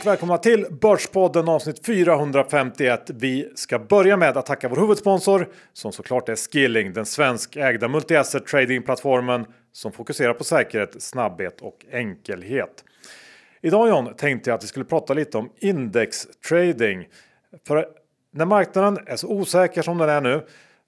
och välkomna till Börspodden avsnitt 451. Vi ska börja med att tacka vår huvudsponsor som såklart är Skilling, den svenskägda multi-asset tradingplattformen som fokuserar på säkerhet, snabbhet och enkelhet. Idag John tänkte jag att vi skulle prata lite om indextrading. För när marknaden är så osäker som den är nu,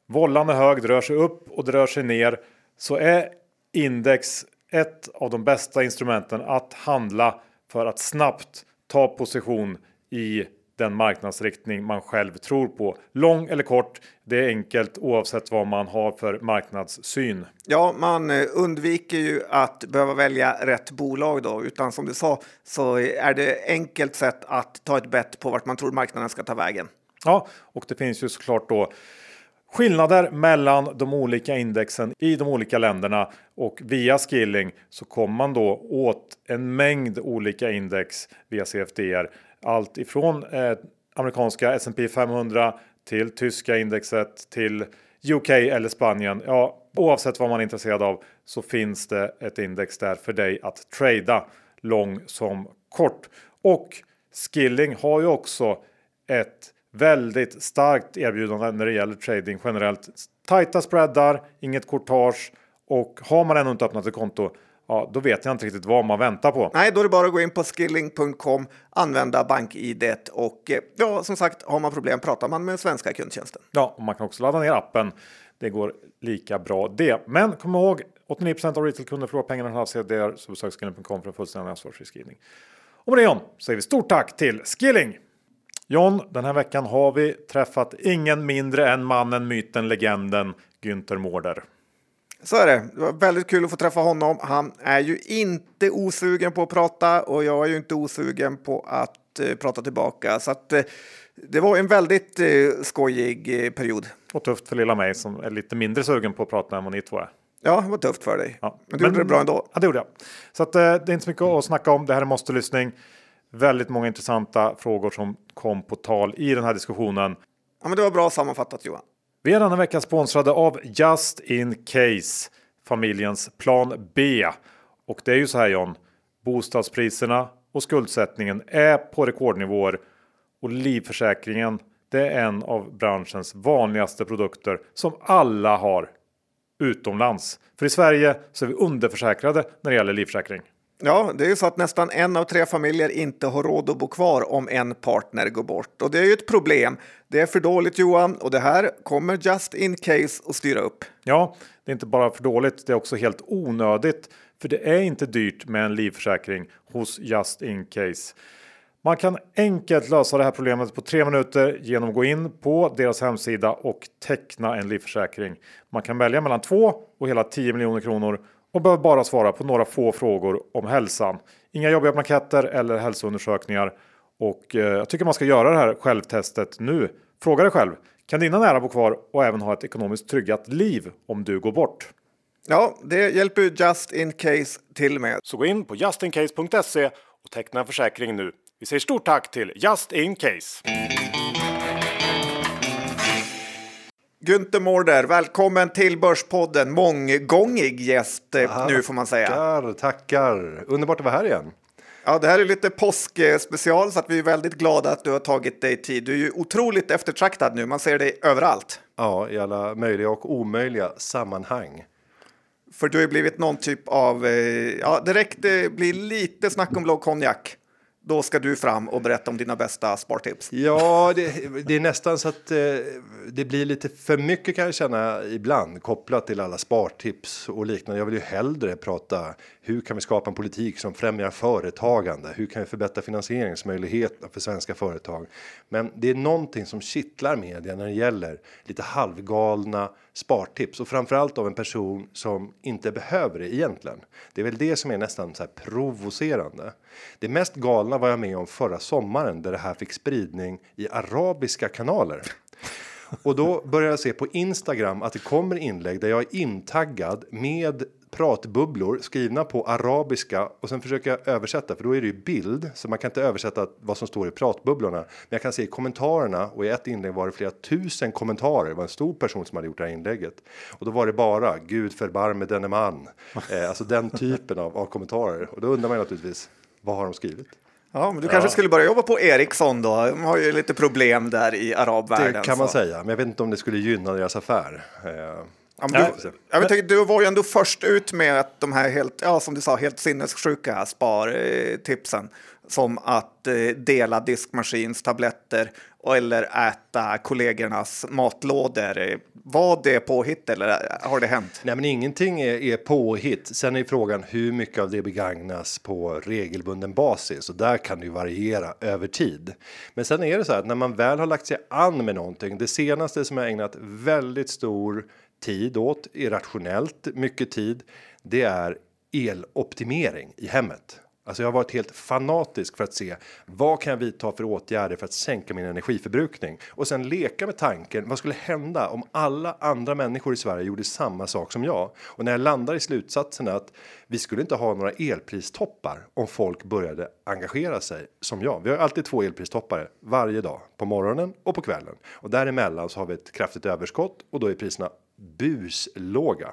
vållan är hög, det rör sig upp och det rör sig ner, så är index ett av de bästa instrumenten att handla för att snabbt ta position i den marknadsriktning man själv tror på. Lång eller kort, det är enkelt oavsett vad man har för marknadssyn. Ja, man eh, undviker ju att behöva välja rätt bolag då, utan som du sa så är det enkelt sätt att ta ett bett på vart man tror marknaden ska ta vägen. Ja, och det finns ju såklart då skillnader mellan de olika indexen i de olika länderna och via skilling så kommer man då åt en mängd olika index via CFDR. Allt ifrån eh, amerikanska S&P 500 till tyska indexet till UK eller Spanien. Ja, oavsett vad man är intresserad av så finns det ett index där för dig att trada lång som kort. Och Skilling har ju också ett väldigt starkt erbjudande när det gäller trading generellt. Tajta spreadar, inget courtage och har man ännu inte öppnat ett konto Ja, då vet jag inte riktigt vad man väntar på. Nej, då är det bara att gå in på skilling.com, använda bank-id och eh, ja, som sagt, har man problem pratar man med svenska kundtjänsten. Ja, och man kan också ladda ner appen. Det går lika bra det. Men kom ihåg, 89% av retailkunder förlorar pengarna när CDR, så besök skilling.com för en fullständig ansvarsfri skrivning. Och med det John, säger vi stort tack till Skilling! John, den här veckan har vi träffat ingen mindre än mannen, myten, legenden Günther Mårder. Så är det. Det var väldigt kul att få träffa honom. Han är ju inte osugen på att prata och jag är ju inte osugen på att eh, prata tillbaka. Så att, eh, det var en väldigt eh, skojig eh, period. Och tufft för lilla mig som är lite mindre sugen på att prata än vad ni två är. Ja, det var tufft för dig. Ja. Men du men, gjorde det bra ändå. Ja, det gjorde jag. Så att, eh, det är inte så mycket att snacka om. Det här är måste lyssning. Väldigt många intressanta frågor som kom på tal i den här diskussionen. Ja, men det var bra sammanfattat Johan. Vi är denna vecka sponsrade av Just In Case, familjens plan B. Och det är ju så här John, bostadspriserna och skuldsättningen är på rekordnivåer och livförsäkringen det är en av branschens vanligaste produkter som alla har utomlands. För i Sverige så är vi underförsäkrade när det gäller livförsäkring. Ja, det är ju så att nästan en av tre familjer inte har råd att bo kvar om en partner går bort. Och det är ju ett problem. Det är för dåligt Johan och det här kommer Just In Case att styra upp. Ja, det är inte bara för dåligt, det är också helt onödigt. För det är inte dyrt med en livförsäkring hos Just In Case. Man kan enkelt lösa det här problemet på tre minuter genom att gå in på deras hemsida och teckna en livförsäkring. Man kan välja mellan två och hela 10 miljoner kronor och behöver bara svara på några få frågor om hälsan. Inga jobbiga blanketter eller hälsoundersökningar. Och eh, jag tycker man ska göra det här självtestet nu. Fråga dig själv. Kan dina nära bo kvar och även ha ett ekonomiskt tryggat liv om du går bort? Ja, det hjälper ju Just In Case till med. Så gå in på justincase.se och teckna en försäkring nu. Vi säger stort tack till Just In Case. Günther Mårder, välkommen till Börspodden. Månggångig gäst eh, nu får man säga. Tackar, tackar. Underbart att vara här igen. Ja, det här är lite påskspecial så att vi är väldigt glada att du har tagit dig tid. Du är ju otroligt eftertraktad nu, man ser dig överallt. Ja, i alla möjliga och omöjliga sammanhang. För du har ju blivit någon typ av, eh, ja direkt det blir lite snack om blå konjak. Då ska du fram och berätta om dina bästa spartips. Ja, det, det är nästan så att eh, det blir lite för mycket kan jag känna ibland kopplat till alla spartips och liknande. Jag vill ju hellre prata hur kan vi skapa en politik som främjar företagande? Hur kan vi förbättra finansieringsmöjligheterna för svenska företag? Men det är någonting som kittlar media när det gäller lite halvgalna spartips och framförallt av en person som inte behöver det egentligen. Det är väl det som är nästan så här provocerande. Det mest galna var jag med om förra sommaren där det här fick spridning i arabiska kanaler. Och då började jag se på Instagram att det kommer inlägg där jag är intaggad med pratbubblor skrivna på arabiska och sen försöker jag översätta för då är det ju bild så man kan inte översätta vad som står i pratbubblorna. Men jag kan se i kommentarerna och i ett inlägg var det flera tusen kommentarer. Det var en stor person som hade gjort det här inlägget och då var det bara Gud förbarme denne man. Eh, alltså den typen av, av kommentarer och då undrar man naturligtvis vad har de skrivit? Ja, men du kanske skulle börja jobba på Ericsson då? De har ju lite problem där i arabvärlden. Det kan man så. säga, men jag vet inte om det skulle gynna deras affär. Eh, Ja, men du, jag inte, du var ju ändå först ut med att de här helt, ja, som du sa, helt sinnessjuka spartipsen. Som att eh, dela diskmaskinstabletter eller äta kollegornas matlådor. Eh, Var det påhitt eller har det hänt? Nej, men ingenting är, är påhitt. Sen är frågan hur mycket av det begagnas på regelbunden basis och där kan det ju variera över tid. Men sen är det så här att när man väl har lagt sig an med någonting. Det senaste som jag ägnat väldigt stor tid åt irrationellt mycket tid. Det är eloptimering i hemmet. Alltså jag har varit helt fanatisk för att se vad kan jag vidta för åtgärder för att sänka min energiförbrukning och sen leka med tanken. Vad skulle hända om alla andra människor i Sverige gjorde samma sak som jag? Och när jag landar i slutsatsen att vi skulle inte ha några elpristoppar om folk började engagera sig som jag. Vi har alltid två elpristoppar varje dag på morgonen och på kvällen och däremellan så har vi ett kraftigt överskott och då är priserna buslåga.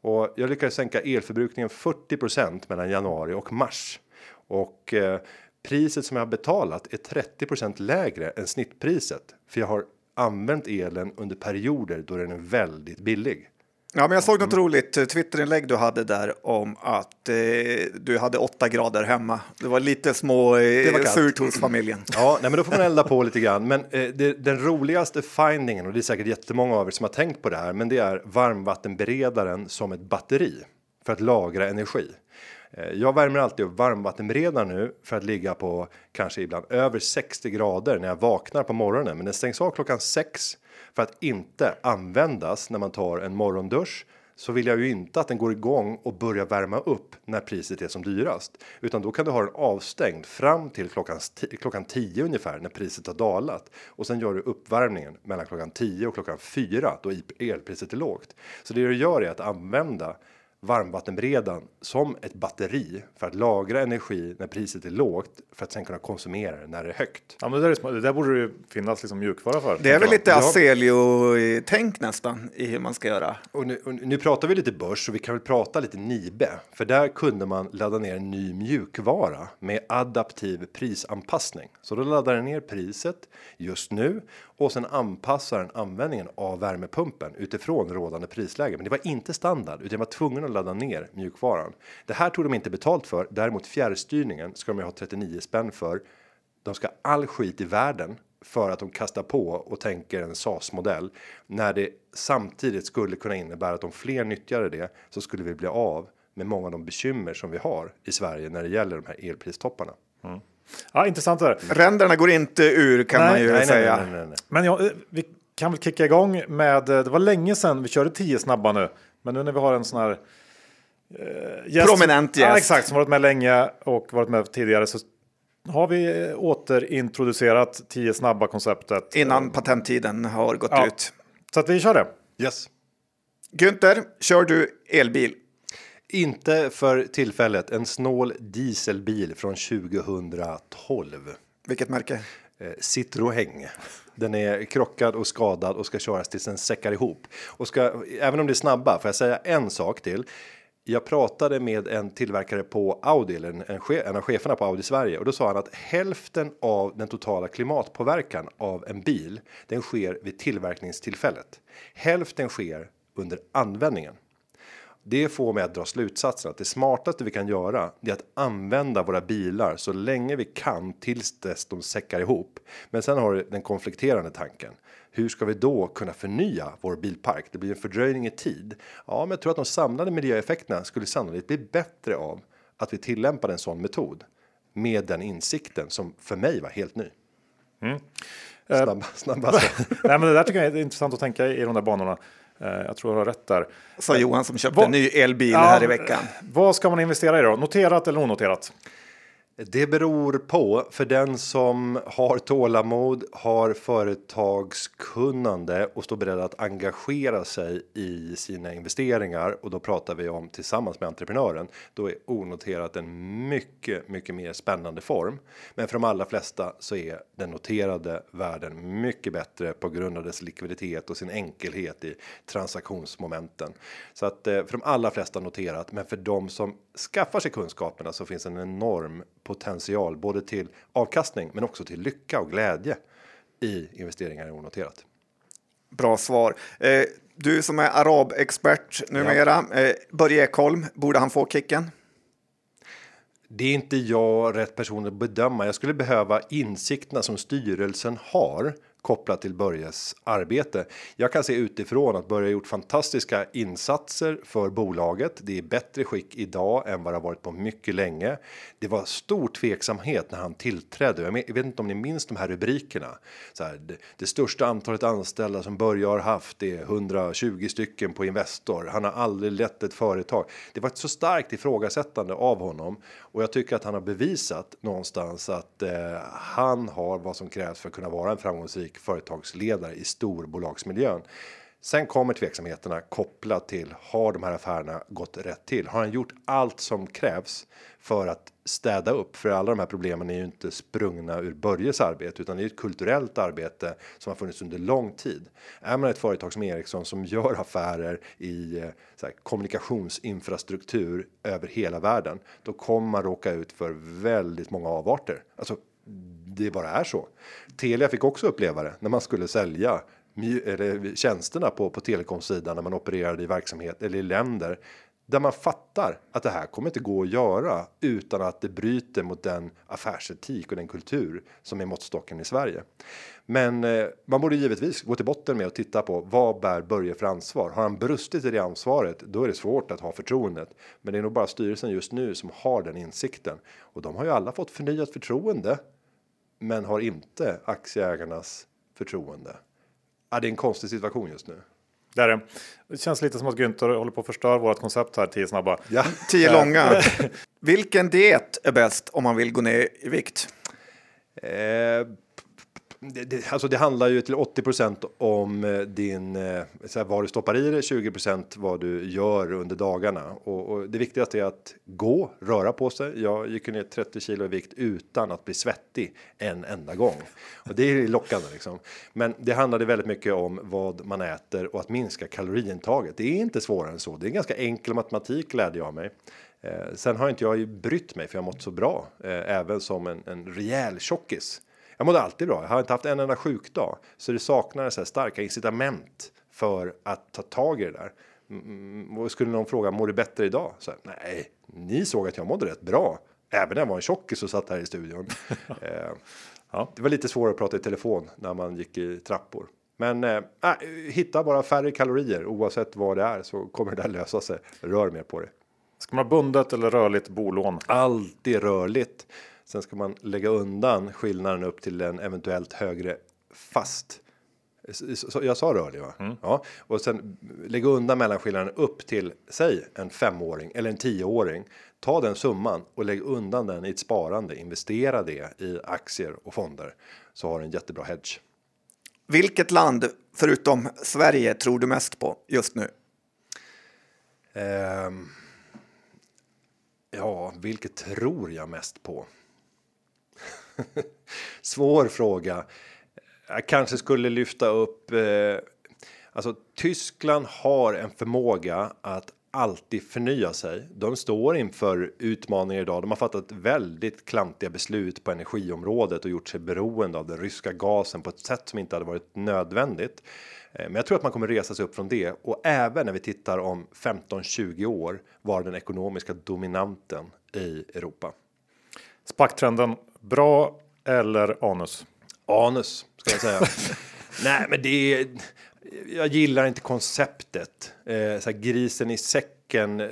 Och jag lyckades sänka elförbrukningen 40% mellan januari och mars. Och eh, priset som jag har betalat är 30% lägre än snittpriset. För jag har använt elen under perioder då den är väldigt billig. Ja, men jag såg Mm. något roligt eh, Twitterinlägg du hade där om att eh, du hade åtta grader hemma. Det var lite små eh, surt hos familjen. Ja, nej, men då får man elda på lite grann. Men eh, det, den roligaste findingen och det är säkert jättemånga av er som har tänkt på det här, men det är varmvattenberedaren som ett batteri för att lagra energi. Eh, Jag värmer alltid upp varmvattenberedaren nu för att ligga på kanske ibland över 60 grader när jag vaknar på morgonen. Men den stängs av klockan 6 för att inte användas när man tar en morgondusch. Så vill jag ju inte att den går igång och börjar värma upp när priset är som dyrast. Utan då kan du ha den avstängd fram till klockan, klockan 10 ungefär när priset har dalat. Och sen gör du uppvärmningen mellan klockan 10 och klockan 4 då elpriset är lågt. Så det du gör är att använda varmvattenberedaren som ett batteri för att lagra energi när priset är lågt för att sen kunna konsumera det när det är högt. Ja, men det, där är, det där borde det ju finnas liksom mjukvara för. Det är väl lite Ja. Aselio-tänk nästan i hur man ska göra. Och nu, och nu pratar vi lite börs och vi kan väl prata lite Nibe. För där kunde man ladda ner en ny mjukvara med adaptiv prisanpassning. Så då laddar den ner priset just nu och sen anpassar den användningen av värmepumpen utifrån rådande prisläge. Men det var inte standard utan var tvungen att ladda ner mjukvaran. Det här tog de inte betalt för. Däremot fjärrstyrningen ska de ju ha 39 spänn för. De ska all skit i världen för att de kastar på och tänker en SAS modell när det samtidigt skulle kunna innebära att om fler nyttjade det så skulle vi bli av med många av de bekymmer som vi har i Sverige när det gäller de här elpristopparna. Mm. Ja, intressant det där. Ränderna går inte ur kan Nej, man ju Nej, säga. nej, nej, nej. Men ja, eh, vi kan väl kicka igång med, eh, det var länge sedan vi körde 10 snabba nu. Men nu när vi har en sån här eh, gäst, Prominent Ja, gäst. exakt, som varit med länge och varit med tidigare så har vi eh, återintroducerat 10 snabba konceptet. Innan patenttiden har gått Ja. ut. Så att vi kör det. Yes. Günther, kör du elbil? Inte för tillfället en snål dieselbil från 2012. Vilket märke? Eh, Citroën. Den är krockad och skadad och ska köras tills den säckar ihop. Och ska, även om det är snabba, får jag säga en sak till. Jag pratade med en tillverkare på Audi, eller en, en, en av cheferna på Audi Sverige. Och då sa han att hälften av den totala klimatpåverkan av en bil, den sker vid tillverkningstillfället. Hälften sker under användningen. Det får mig att dra slutsatsen att det smartaste vi kan göra är att använda våra bilar så länge vi kan tills dess de säckar ihop. Men sen har du den konflikterande tanken. Hur ska vi då kunna förnya vår bilpark? Det blir en fördröjning i tid. Ja, men jag tror att de samlade miljöeffekterna skulle sannolikt bli bättre av att vi tillämpar en sån metod med den insikten som för mig var helt ny. Snabb, snabbaste. Nej, men det där tycker jag är intressant att tänka i de där banorna. Eh, Jag tror jag har rätt där. Sa Johan som köpte Vad- en ny elbil här i veckan. Vad ska man investera i då? Noterat eller onoterat? Det beror på för den som har tålamod, har företagskunnande och står beredd att engagera sig i sina investeringar och då pratar vi om tillsammans med entreprenören. Då är onoterat en mycket, mycket mer spännande form. Men för de allra flesta så är den noterade världen mycket bättre på grund av dess likviditet och sin enkelhet i transaktionsmomenten. Så att eh, för de allra flesta noterat, men för de som skaffar sig kunskaperna så finns en enorm potential både till avkastning men också till lycka och glädje i investeringar i onoterat. Bra svar. Eh, du som är arabexpert numera, ja. eh, Börje Ekholm, borde han få kicken? Det är inte jag rätt person att bedöma. Jag skulle behöva insikterna som styrelsen har kopplat till Börjes arbete. Jag kan se utifrån att Börje gjort fantastiska insatser för bolaget. Det är bättre skick idag än vad det har varit på mycket länge. Det var stor tveksamhet när han tillträdde. Jag vet inte om ni minns de här rubrikerna. Så här, det, det största antalet anställda som Börje har haft är 120 stycken på Investor. Han har aldrig lett ett företag. Det var ett så starkt ifrågasättande av honom och jag tycker att han har bevisat någonstans att eh, han har vad som krävs för att kunna vara en framgångsrik företagsledare i storbolagsmiljön. Sen kommer tveksamheterna kopplat till har de här affärerna gått rätt till? Har han gjort allt som krävs för att städa upp? För alla de här problemen är ju inte sprungna ur Börjes arbete utan det är ett kulturellt arbete som har funnits under lång tid. Är man ett företag som Ericsson som gör affärer i eh, så här, kommunikationsinfrastruktur över hela världen, då kommer man råka ut för väldigt många avarter. Alltså det bara är så. Telia fick också uppleva det när man skulle sälja eller tjänsterna på på telekomsidan när man opererade i verksamhet eller i länder där man fattar att det här kommer inte gå att göra utan att det bryter mot den affärsetik och den kultur som är måttstocken i Sverige. Men eh, man borde givetvis gå till botten med och titta på vad bär Börje för ansvar? Har han brustit i det ansvaret? Då är det svårt att ha förtroendet. Men det är nog bara styrelsen just nu som har den insikten och de har ju alla fått förnyat förtroende men har inte aktieägarnas förtroende. Ja, det är en konstig situation just nu. Det, är det. det känns lite som att Günther håller på att förstöra vårt koncept här, tio snabba. Ja, tio långa. Vilken diet är bäst om man vill gå ner i vikt? Eh, det, det, alltså det handlar ju till 80% om eh, din eh, så här, vad du stoppar i dig, 20% vad du gör under dagarna och, och, det viktigaste är att gå, röra på sig. Jag gick ner 30 kilo i vikt utan att bli svettig en enda gång och det är lockande liksom. Men det handlade väldigt mycket om vad man äter och att minska kaloriintaget. Det är inte svårare än så. Det är ganska enkel matematik lärde jag mig. Eh, sen har inte jag ju brytt mig för jag har mått så bra, eh, även som en, en rejäl tjockis. Jag mådde alltid bra. Jag har inte haft en enda sjukdag så det saknades så starka incitament för att ta tag i det där. Mm, och skulle någon fråga mår du bättre idag? Så här, nej, ni såg att jag mådde rätt bra. Även när jag var en tjockis och satt här i studion. eh, ja. Det var lite svårare att prata i telefon när man gick i trappor. Men eh, äh, hitta bara färre kalorier oavsett vad det är så kommer det där lösa sig. Rör mer på det. Ska man ha bundet eller rörligt bolån? Alltid rörligt. Sen ska man lägga undan skillnaden upp till en eventuellt högre fast. Jag sa rörlig va? Mm. Ja, och sen lägga undan mellanskillnaden upp till säg en femåring eller en tioåring. Ta den summan och lägg undan den i ett sparande. Investera det i aktier och fonder så har du en jättebra hedge. Vilket land förutom Sverige tror du mest på just nu? Um, ja, vilket tror jag mest på? Svår fråga. Jag kanske skulle lyfta upp. Eh, alltså Tyskland har en förmåga att alltid förnya sig. De står inför utmaningar idag. De har fattat väldigt klantiga beslut på energiområdet och gjort sig beroende av den ryska gasen på ett sätt som inte hade varit nödvändigt. Eh, men jag tror att man kommer resa sig upp från det och även när vi tittar om 15 20 år var den ekonomiska dominanten i Europa. Spacktrenden Bra eller anus? Anus ska jag säga. Nej, men det är. Jag gillar inte konceptet. Eh, så grisen i säcken eh,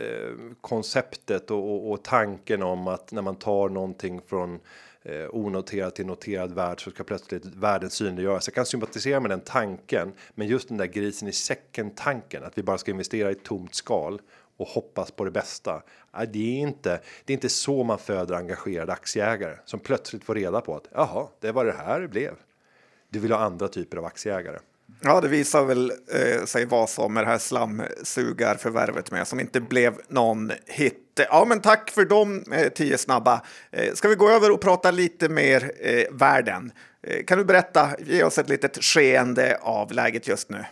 konceptet och, och, och, tanken om att när man tar någonting från eh, onoterad till noterad värld så ska plötsligt världen synliggöras. Jag kan sympatisera med den tanken, men just den där grisen i säcken tanken att vi bara ska investera i tomt skal och hoppas på det bästa. Äh, det är inte. Det är inte så man föder engagerade aktieägare som plötsligt får reda på att jaha, det var det här det blev. Du vill ha andra typer av aktieägare. Ja, det visar väl eh, sig vad som med det här slamsugarförvärvet med som inte blev någon hit. Ja, men tack för de eh, tio snabba. Eh, ska vi gå över och prata lite mer eh, världen? Eh, kan du berätta, ge oss ett litet skeende av läget just nu?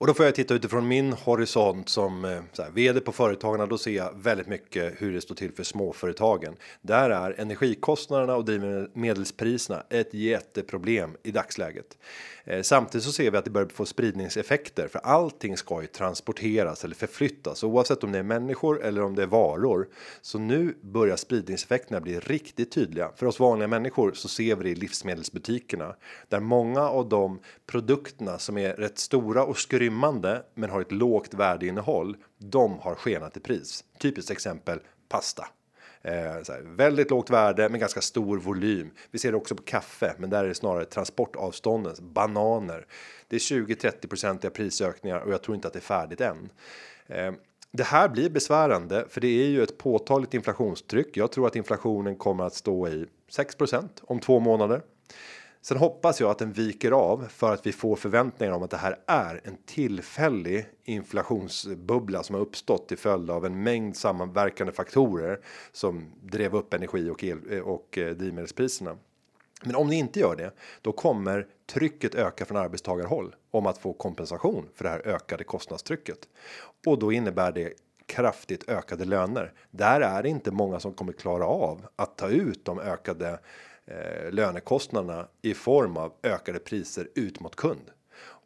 Och då får jag titta utifrån min horisont som eh, så här, vd på företagarna. Då ser jag väldigt mycket hur det står till för småföretagen. Där är energikostnaderna och drivmedelspriserna ett jätteproblem i dagsläget. Eh, samtidigt så ser vi att det börjar få spridningseffekter för allting ska ju transporteras eller förflyttas oavsett om det är människor eller om det är varor. Så nu börjar spridningseffekterna bli riktigt tydliga för oss vanliga människor så ser vi det i livsmedelsbutikerna där många av de produkterna som är rätt stora och skrymmande men har ett lågt värdeinnehåll. De har skenat i pris. Typiskt exempel pasta. Eh, här, väldigt lågt värde men ganska stor volym. Vi ser det också på kaffe, men där är det snarare transportavstånden. Bananer. Det är 20-30 procentiga prisökningar och jag tror inte att det är färdigt än. Eh, det här blir besvärande för det är ju ett påtagligt inflationstryck. Jag tror att inflationen kommer att stå i 6% om två månader. Sen hoppas jag att den viker av för att vi får förväntningar om att det här är en tillfällig inflationsbubbla som har uppstått till följd av en mängd sammanverkande faktorer som drev upp energi och el eh, och eh, drivmedelspriserna. Men om ni inte gör det, då kommer trycket öka från arbetstagarhåll om att få kompensation för det här ökade kostnadstrycket och då innebär det kraftigt ökade löner. Där är det inte många som kommer klara av att ta ut de ökade eh, lönekostnaderna i form av ökade priser ut mot kund.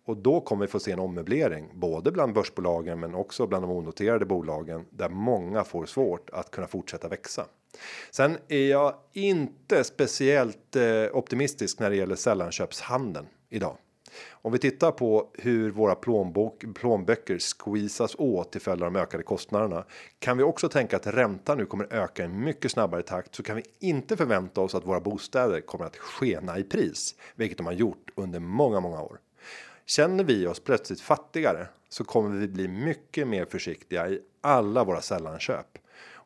Och då kommer vi få se en ommöblering både bland börsbolagen men också bland de onoterade bolagen där många får svårt att kunna fortsätta växa. Sen är jag inte speciellt eh, optimistisk när det gäller sällanköpshandeln idag. Om vi tittar på hur våra plånbok, plånböcker squeezas åt till följd av de ökade kostnaderna. Kan vi också tänka att räntan nu kommer öka i en mycket snabbare takt så kan vi inte förvänta oss att våra bostäder kommer att skena i pris, vilket de har gjort under många, många år. Känner vi oss plötsligt fattigare så kommer vi bli mycket mer försiktiga i alla våra sällanköp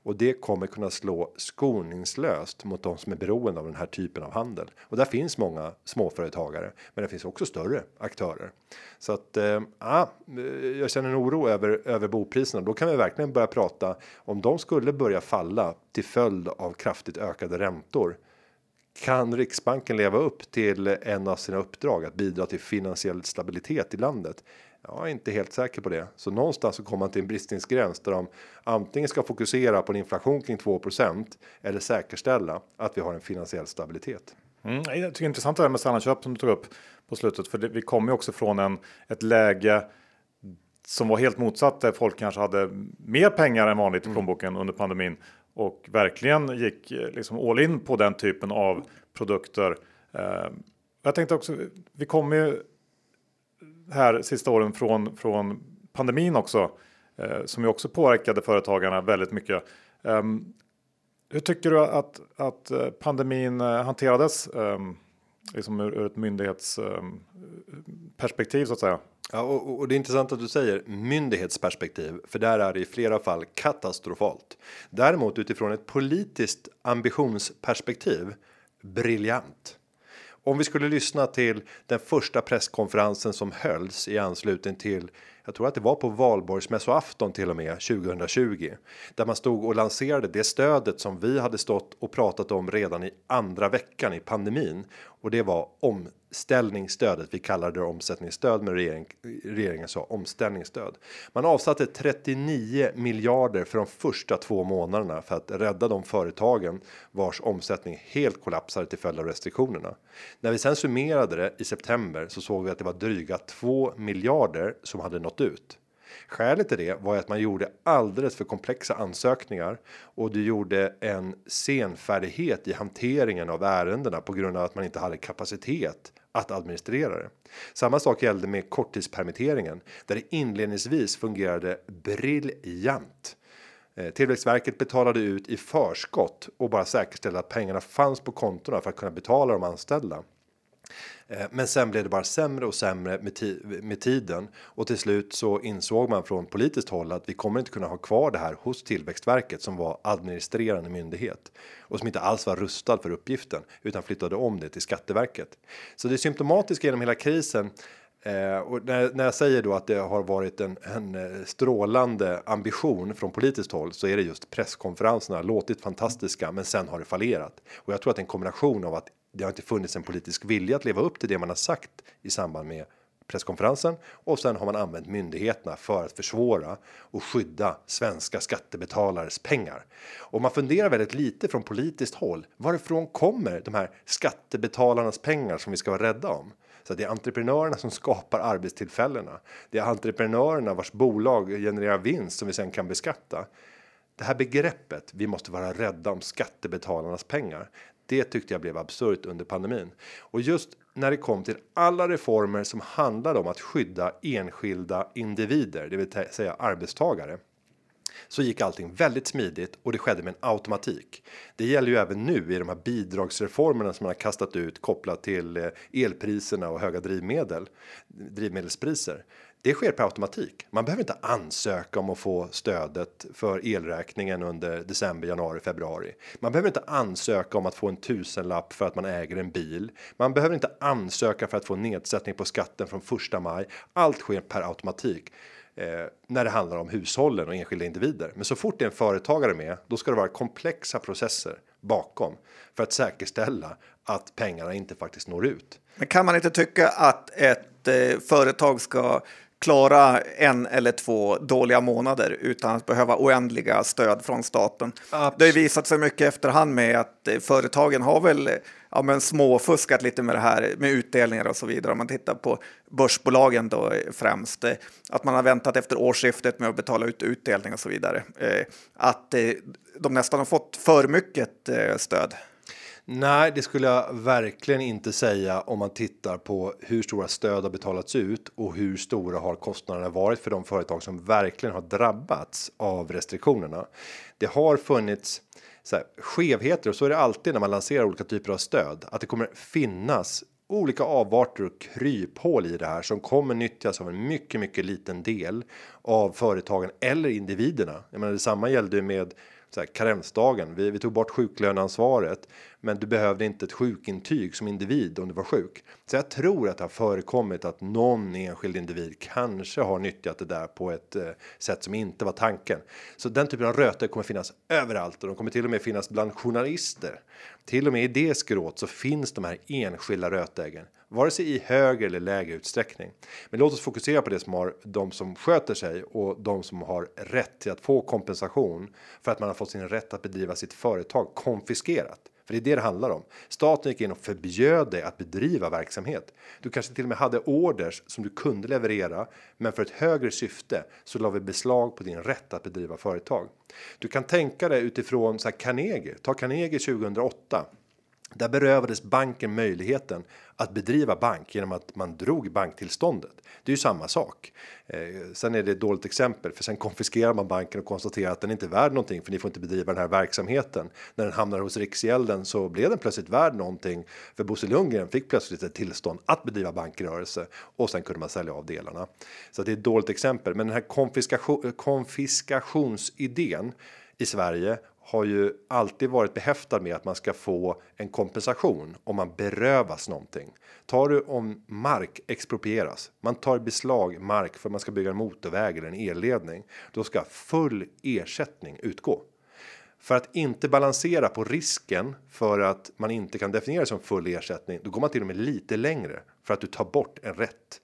och det kommer kunna slå skoningslöst mot de som är beroende av den här typen av handel. Och där finns många småföretagare, men det finns också större aktörer. Så att eh, eh, jag känner en oro över över bopriserna. Då kan vi verkligen börja prata om de skulle börja falla till följd av kraftigt ökade räntor. Kan Riksbanken leva upp till en av sina uppdrag att bidra till finansiell stabilitet i landet? Jag är inte helt säker på det, så någonstans så kommer man till en bristningsgräns där de antingen ska fokusera på en inflation kring 2% eller säkerställa att vi har en finansiell stabilitet. Mm, jag tycker det är intressant det här med standardköp som du tog upp på slutet, för det, vi kommer ju också från en ett läge som var helt motsatt där folk kanske hade mer pengar än vanligt i mm. plånboken mm. under pandemin och verkligen gick eh, liksom all in på den typen av produkter. Eh, jag tänkte också, vi kommer ju här sista åren från, från pandemin också. Eh, som ju också påverkade företagarna väldigt mycket. Um, hur tycker du att, att eh, pandemin eh, hanterades? Um, liksom ur, ur ett myndighetsperspektiv ehm, um, så att säga. Ja, och, och, det är intressant att du säger myndighetsperspektiv, för där är det i flera fall katastrofalt. Däremot utifrån ett politiskt ambitionsperspektiv briljant. Om vi skulle lyssna till den första presskonferensen som hölls i anslutning till jag tror att det var på valborgsmässoafton till och med 2020 där man stod och lanserade det stödet som vi hade stått och pratat om redan i andra veckan i pandemin. Och det var om omställningsstödet. Vi kallade det omsättningsstöd, men regering, regeringen sa omställningsstöd. Man avsatte 39 miljarder för de första två månaderna för att rädda de företagen vars omsättning helt kollapsade till följd av restriktionerna. När vi sen summerade det i september så såg vi att det var dryga 2 miljarder som hade nått ut. Skälet till det var att man gjorde alldeles för komplexa ansökningar och det gjorde en senfärdighet i hanteringen av ärendena på grund av att man inte hade kapacitet att administrera det. Samma sak gällde med korttidspermitteringen där det inledningsvis fungerade briljant. Eh, Tillväxtverket betalade ut i förskott och bara säkerställde att pengarna fanns på kontona för att kunna betala de anställda. Eh, men sen blev det bara sämre och sämre med, med tiden och till slut så insåg man från politiskt håll att vi kommer inte kunna ha kvar det här hos Tillväxtverket som var administrerande myndighet och som inte alls var rustad för uppgiften utan flyttade om det till Skatteverket. Så det symptomatiska genom hela krisen Eh, och när, när jag säger då att det har varit en, en eh, strålande ambition från politiskt håll så är det just presskonferenserna låtit fantastiska men sen har det fallerat. Och jag tror att en kombination av att det har inte funnits en politisk vilja att leva upp till det man har sagt i samband med presskonferensen och sen har man använt myndigheterna för att försvåra och skydda svenska skattebetalares pengar. Och man funderar väldigt lite från politiskt håll. Varifrån kommer de här skattebetalarnas pengar som vi ska vara rädda om? Så det är entreprenörerna som skapar arbetstillfällena. Det är entreprenörerna vars bolag genererar vinst som vi sen kan beskatta. Det här begreppet, vi måste vara rädda om skattebetalarnas pengar. Det tyckte jag blev absurt under pandemin och just när det kom till alla reformer som handlade om att skydda enskilda individer, det vill säga arbetstagare så gick allting väldigt smidigt och det skedde med en automatik. Det gäller ju även nu i de här bidragsreformerna som man har kastat ut kopplat till eh, elpriserna och höga drivmedel, drivmedelspriser. Det sker per automatik. Man behöver inte ansöka om att få stödet för elräkningen under december, januari, februari. Man behöver inte ansöka om att få en tusenlapp för att man äger en bil. Man behöver inte ansöka för att få nedsättning på skatten från första maj. Allt sker per automatik eh, när det handlar om hushållen och enskilda individer. Men så fort det är en företagare med, då ska det vara komplexa processer bakom för att säkerställa att pengarna inte faktiskt når ut. Men kan man inte tycka att ett eh, företag ska klara en eller två dåliga månader utan att behöva oändliga stöd från staten. Absolut. Det har visat sig mycket efterhand med att eh, företagen har väl ja, men småfuskat lite med det här med utdelningar och så vidare. Om man tittar på börsbolagen då eh, främst, eh, att man har väntat efter årsskiftet med att betala ut utdelning och så vidare. Att de nästan har fått för mycket stöd. Nej, det skulle jag verkligen inte säga om man tittar på hur stora stöd har betalats ut och hur stora har kostnaderna varit för de företag som verkligen har drabbats av restriktionerna. Det har funnits så här, skevheter och så är det alltid när man lanserar olika typer av stöd att det kommer finnas olika avarter och kryphål i det här som kommer nyttjas av en mycket, mycket liten del av företagen eller individerna. Jag menar, detsamma gällde med så här, karensdagen. Vi, vi tog bort sjuklöneansvaret, men du behövde inte ett sjukintyg som individ om du var sjuk. Så jag tror att det har förekommit att någon enskild individ kanske har nyttjat det där på ett eh, sätt som inte var tanken. Så den typen av röter kommer finnas överallt och de kommer till och med finnas bland journalister. Till och med i det skråt så finns de här enskilda rötäggen, vare sig i högre eller lägre utsträckning. Men låt oss fokusera på det som har de som sköter sig och de som har rätt till att få kompensation för att man har fått sin rätt att bedriva sitt företag konfiskerat. För det är det det handlar om. Staten gick in och förbjöd dig att bedriva verksamhet. Du kanske till och med hade orders som du kunde leverera, men för ett högre syfte så la vi beslag på din rätt att bedriva företag. Du kan tänka dig utifrån så här Carnegie. Ta Carnegie 2008. Där berövades banken möjligheten att bedriva bank genom att man drog banktillståndet. Det är ju samma sak. Eh, sen är det ett dåligt exempel för sen konfiskerar man banken och konstaterar att den inte är värd någonting för ni får inte bedriva den här verksamheten. När den hamnar hos Riksgälden så blev den plötsligt värd någonting för Bosse Lundgren fick plötsligt ett tillstånd att bedriva bankrörelse och sen kunde man sälja av delarna. Så det är ett dåligt exempel, men den här konfiskation, konfiskationsidén i Sverige har ju alltid varit behäftad med att man ska få en kompensation om man berövas någonting. Tar du om mark exproprieras, man tar beslag mark för man ska bygga en motorväg eller en elledning, då ska full ersättning utgå. För att inte balansera på risken för att man inte kan definiera det som full ersättning, då går man till och med lite längre för att du tar bort en rätt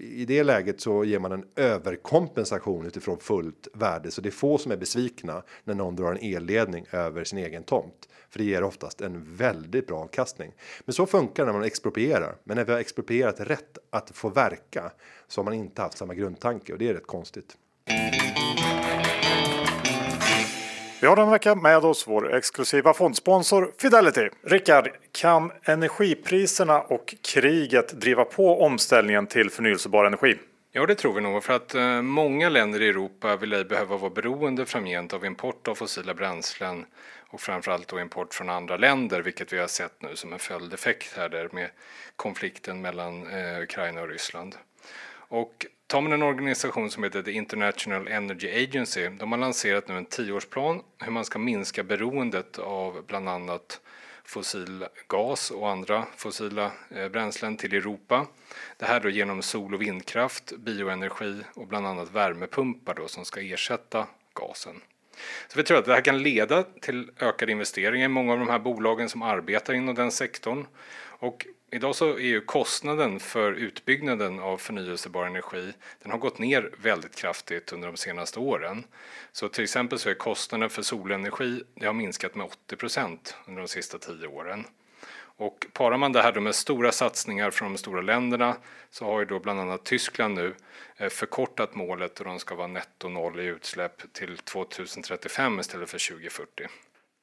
i det läget så ger man en överkompensation utifrån fullt värde så det är få som är besvikna när någon drar en elledning över sin egen tomt för det ger oftast en väldigt bra avkastning. Men så funkar det när man exproprierar. Men när vi har exproprierat rätt att få verka så har man inte haft samma grundtanke och det är rätt konstigt. Vi har den vecka med oss vår exklusiva fondsponsor Fidelity. Rickard, kan energipriserna och kriget driva på omställningen till förnyelsebar energi? Ja, det tror vi nog, för att eh, många länder i Europa vill ej behöva vara beroende framgent av import av fossila bränslen och framförallt då import från andra länder, vilket vi har sett nu som en följdeffekt här där med konflikten mellan eh, Ukraina och Ryssland. Och tar man en organisation som heter The International Energy Agency, de har lanserat nu en tioårsplan hur man ska minska beroendet av bland annat fossil gas och andra fossila eh, bränslen till Europa. Det här då genom sol och vindkraft, bioenergi och bland annat värmepumpar då som ska ersätta gasen. Så vi tror att det här kan leda till ökade investeringar i många av de här bolagen som arbetar inom den sektorn. Och idag så är ju kostnaden för utbyggnaden av förnyelsebar energi, den har gått ner väldigt kraftigt under de senaste åren. Så till exempel så är kostnaden för solenergi, det har minskat med 80 procent under de sista tio åren. Och parar man det här med stora satsningar från de stora länderna så har ju då bland annat Tyskland nu eh, förkortat målet och de ska vara netto noll i utsläpp till 2035 istället för 2040.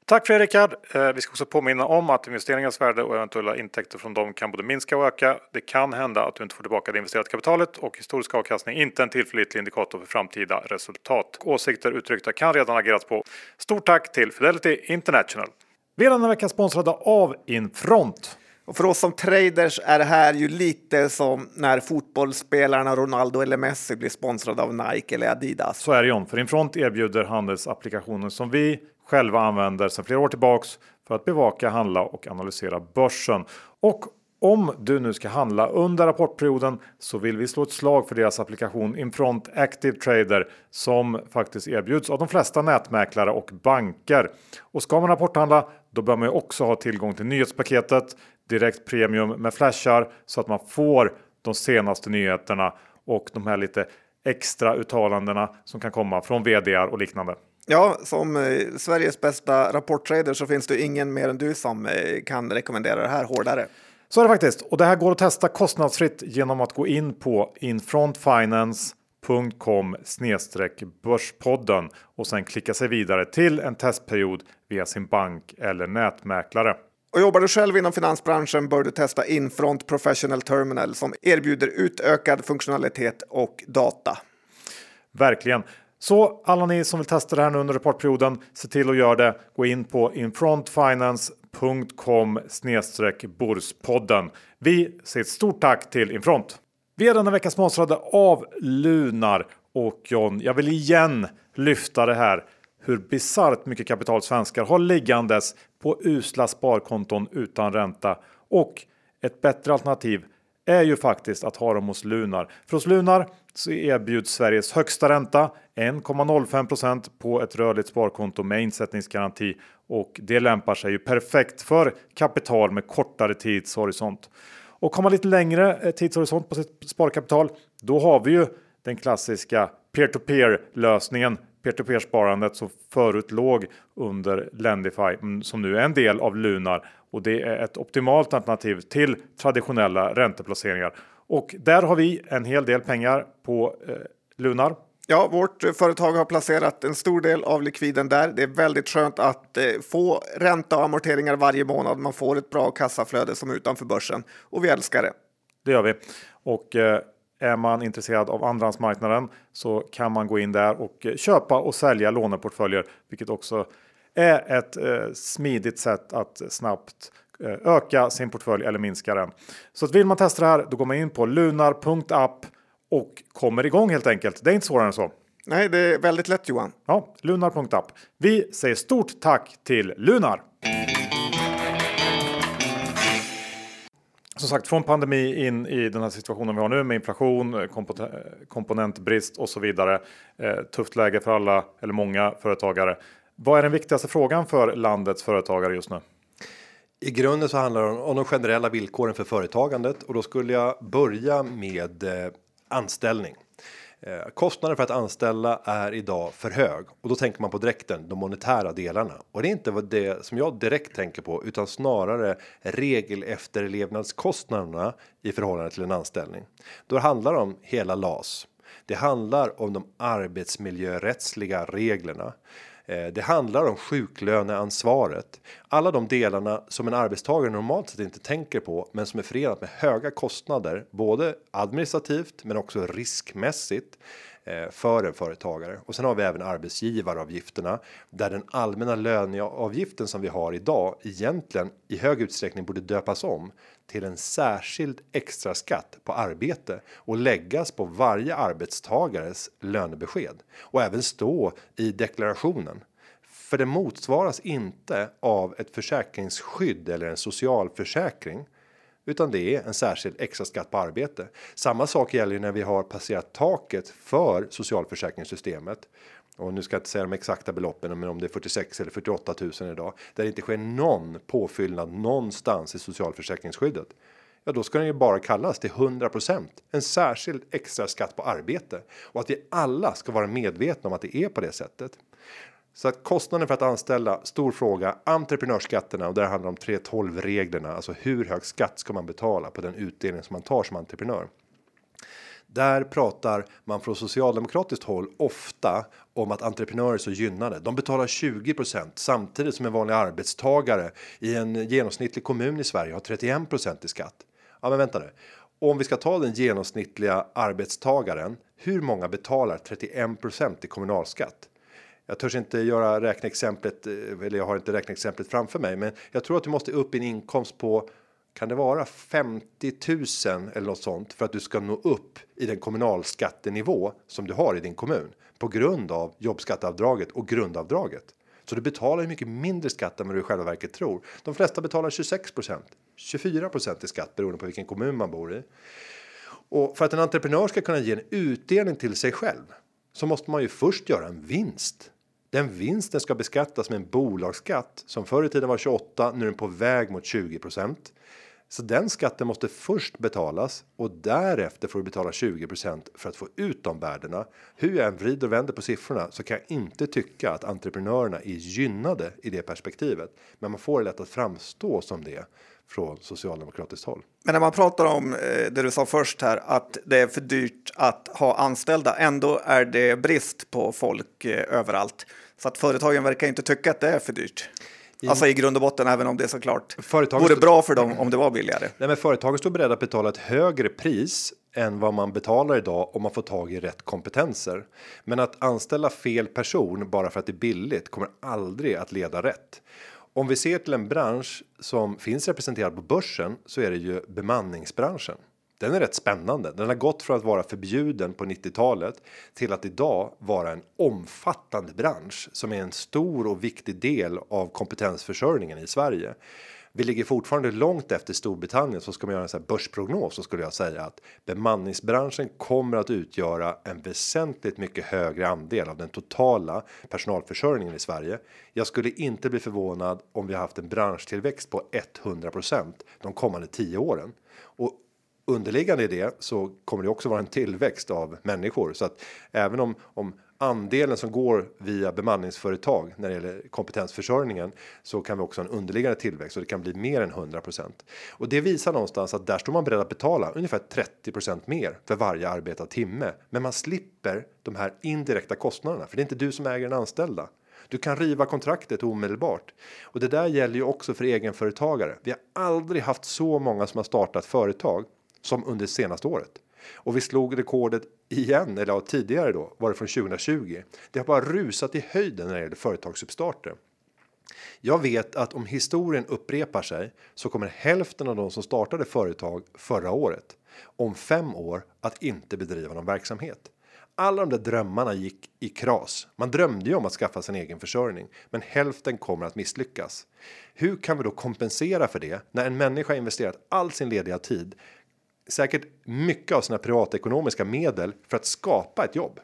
Tack Rickard. Eh, vi ska också påminna om att investeringens värde och eventuella intäkter från dem kan både minska och öka. Det kan hända att du inte får tillbaka det investerade kapitalet och historisk avkastning inte en tillförlitlig indikator för framtida resultat. Åsikter uttryckta kan redan agerats på. Stort tack till Fidelity International. Vi är denna vecka sponsrade av Infront. Och för oss som traders är det här ju lite som när fotbollsspelarna Ronaldo eller Messi blir sponsrade av Nike eller Adidas. Så är det John, för Infront erbjuder handelsapplikationen som vi själva använder sedan flera år tillbaks för att bevaka, handla och analysera börsen. Och om du nu ska handla under rapportperioden så vill vi slå ett slag för deras applikation Infront Active Trader som faktiskt erbjuds av de flesta nätmäklare och banker. Och ska man rapporthandla då bör man ju också ha tillgång till nyhetspaketet direkt premium med flashar så att man får de senaste nyheterna och de här lite extra uttalandena som kan komma från vdar och liknande. Ja, som eh, Sveriges bästa rapporttrader så finns det ingen mer än du som eh, kan rekommendera det här hårdare. Så är det faktiskt. Och det här går att testa kostnadsfritt genom att gå in på infrontfinance.com börspodden och sen klicka sig vidare till en testperiod via sin bank eller nätmäklare. Och jobbar du själv inom finansbranschen bör du testa Infront Professional Terminal som erbjuder utökad funktionalitet och data. Verkligen. Så alla ni som vill testa det här nu under rapportperioden, se till att göra det. Gå in på infrontfinance.com borspodden. Vi säger ett stort tack till Infront. Vi är denna vecka sponsrade av Lunar och John. Jag vill igen lyfta det här hur bisarrt mycket kapital svenskar har liggandes på usla sparkonton utan ränta och ett bättre alternativ är ju faktiskt att ha dem hos Lunar. För hos Lunar så erbjuds Sveriges högsta ränta 1,05% på ett rörligt sparkonto med insättningsgaranti och det lämpar sig ju perfekt för kapital med kortare tidshorisont. Och har man lite längre eh, tidshorisont på sitt sparkapital, då har vi ju den klassiska peer-to-peer lösningen peer-to-peer sparandet som förut låg under Lendify mm, som nu är en del av Lunar och det är ett optimalt alternativ till traditionella ränteplaceringar. Och där har vi en hel del pengar på eh, Lunar. Ja, vårt företag har placerat en stor del av likviden där. Det är väldigt skönt att eh, få ränta och amorteringar varje månad. Man får ett bra kassaflöde som utanför börsen och vi älskar det. Det gör vi och eh, är man intresserad av andrahandsmarknaden så kan man gå in där och eh, köpa och sälja låneportföljer, vilket också är ett eh, smidigt sätt att snabbt eh, öka sin portfölj eller minska den. Så att vill man testa det här, då går man in på lunar.app och kommer igång helt enkelt. Det är inte svårare än så. Nej, det är väldigt lätt Johan. Ja, lunar.app. Vi säger stort tack till Lunar. Som sagt, från pandemi in i den här situationen vi har nu med inflation, komponentbrist och så vidare. Eh, tufft läge för alla eller många företagare. Vad är den viktigaste frågan för landets företagare just nu? I grunden så handlar det om de generella villkoren för företagandet och då skulle jag börja med eh, anställning. Eh, kostnaden för att anställa är idag för hög och då tänker man på direkten de monetära delarna och det är inte vad det som jag direkt tänker på utan snarare regel efterlevnadskostnaderna i förhållande till en anställning. Då handlar det om hela LAS. Det handlar om de arbetsmiljörättsliga reglerna. Eh, det handlar om sjuklöneansvaret. Alla de delarna som en arbetstagare normalt sett inte tänker på, men som är förenat med höga kostnader, både administrativt men också riskmässigt Eh, för en företagare. Och sen har vi även arbetsgivaravgifterna där den allmänna löneavgiften som vi har idag egentligen i hög utsträckning borde döpas om till en särskild extra skatt på arbete och läggas på varje arbetstagares lönebesked och även stå i deklarationen. För det motsvaras inte av ett försäkringsskydd eller en socialförsäkring utan det är en särskild extra skatt på arbete. Samma sak gäller när vi har passerat taket för socialförsäkringssystemet och nu ska jag inte säga de exakta beloppen, men om det är 46 eller 48 000 idag där det inte sker någon påfyllnad någonstans i socialförsäkringsskyddet. ja då ska den ju bara kallas till 100% en särskild extra skatt på arbete och att vi alla ska vara medvetna om att det är på det sättet. Så att kostnaden för att anställa stor fråga entreprenörsskatterna och där handlar om 312 reglerna, alltså hur hög skatt ska man betala på den utdelning som man tar som entreprenör. Där pratar man från socialdemokratiskt håll ofta om att entreprenörer är så gynnade. De betalar 20% samtidigt som en vanlig arbetstagare i en genomsnittlig kommun i Sverige har 31% i skatt. Ja, men vänta nu. Om vi ska ta den genomsnittliga arbetstagaren, hur många betalar 31% i kommunalskatt? Jag törs inte göra räkneexemplet, eller jag har inte räkneexemplet framför mig, men jag tror att du måste upp i en inkomst på kan det vara 50 000 eller något sånt för att du ska nå upp i den kommunalskattenivå som du har i din kommun på grund av jobbskatteavdraget och grundavdraget. Så du betalar ju mycket mindre skatt än vad du i själva verket tror. De flesta betalar 26% 24% i skatt beroende på vilken kommun man bor i. Och för att en entreprenör ska kunna ge en utdelning till sig själv så måste man ju först göra en vinst. Den vinsten ska beskattas med en bolagsskatt som förr i tiden var 28, nu är den på väg mot 20% så den skatten måste först betalas och därefter får du betala 20% för att få ut de värdena. Hur jag än vrider och vänder på siffrorna så kan jag inte tycka att entreprenörerna är gynnade i det perspektivet. Men man får det lätt att framstå som det från socialdemokratiskt håll. Men när man pratar om eh, det du sa först här att det är för dyrt att ha anställda. Ändå är det brist på folk eh, överallt så att företagen verkar inte tycka att det är för dyrt. Alltså i grund och botten, även om det såklart företagen vore bra för dem om det var billigare. Nej, men företagen står beredda att betala ett högre pris än vad man betalar idag om man får tag i rätt kompetenser. Men att anställa fel person bara för att det är billigt kommer aldrig att leda rätt. Om vi ser till en bransch som finns representerad på börsen så är det ju bemanningsbranschen. Den är rätt spännande. Den har gått från att vara förbjuden på 90-talet till att idag vara en omfattande bransch som är en stor och viktig del av kompetensförsörjningen i Sverige. Vi ligger fortfarande långt efter Storbritannien så ska man göra en sån här börsprognos så skulle jag säga att bemanningsbranschen kommer att utgöra en väsentligt mycket högre andel av den totala personalförsörjningen i Sverige. Jag skulle inte bli förvånad om vi har haft en branschtillväxt på 100% de kommande 10 åren och underliggande i det så kommer det också vara en tillväxt av människor så att även om om andelen som går via bemanningsföretag när det gäller kompetensförsörjningen så kan vi också ha en underliggande tillväxt och det kan bli mer än 100 och det visar någonstans att där står man beredd att betala ungefär 30% mer för varje arbetad timme. Men man slipper de här indirekta kostnaderna för det är inte du som äger den anställda. Du kan riva kontraktet omedelbart och det där gäller ju också för egenföretagare. Vi har aldrig haft så många som har startat företag som under senaste året. Och vi slog rekordet igen, eller ja, tidigare då var det från 2020. Det har bara rusat i höjden när det gäller företagsuppstarter. Jag vet att om historien upprepar sig så kommer hälften av de som startade företag förra året om fem år att inte bedriva någon verksamhet. Alla de där drömmarna gick i kras. Man drömde ju om att skaffa sin egen försörjning, men hälften kommer att misslyckas. Hur kan vi då kompensera för det när en människa investerat all sin lediga tid säkert mycket av sina privatekonomiska medel för att skapa ett jobb.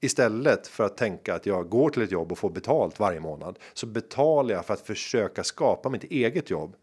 Istället för att tänka att jag går till ett jobb och får betalt varje månad så betalar jag för att försöka skapa mitt eget jobb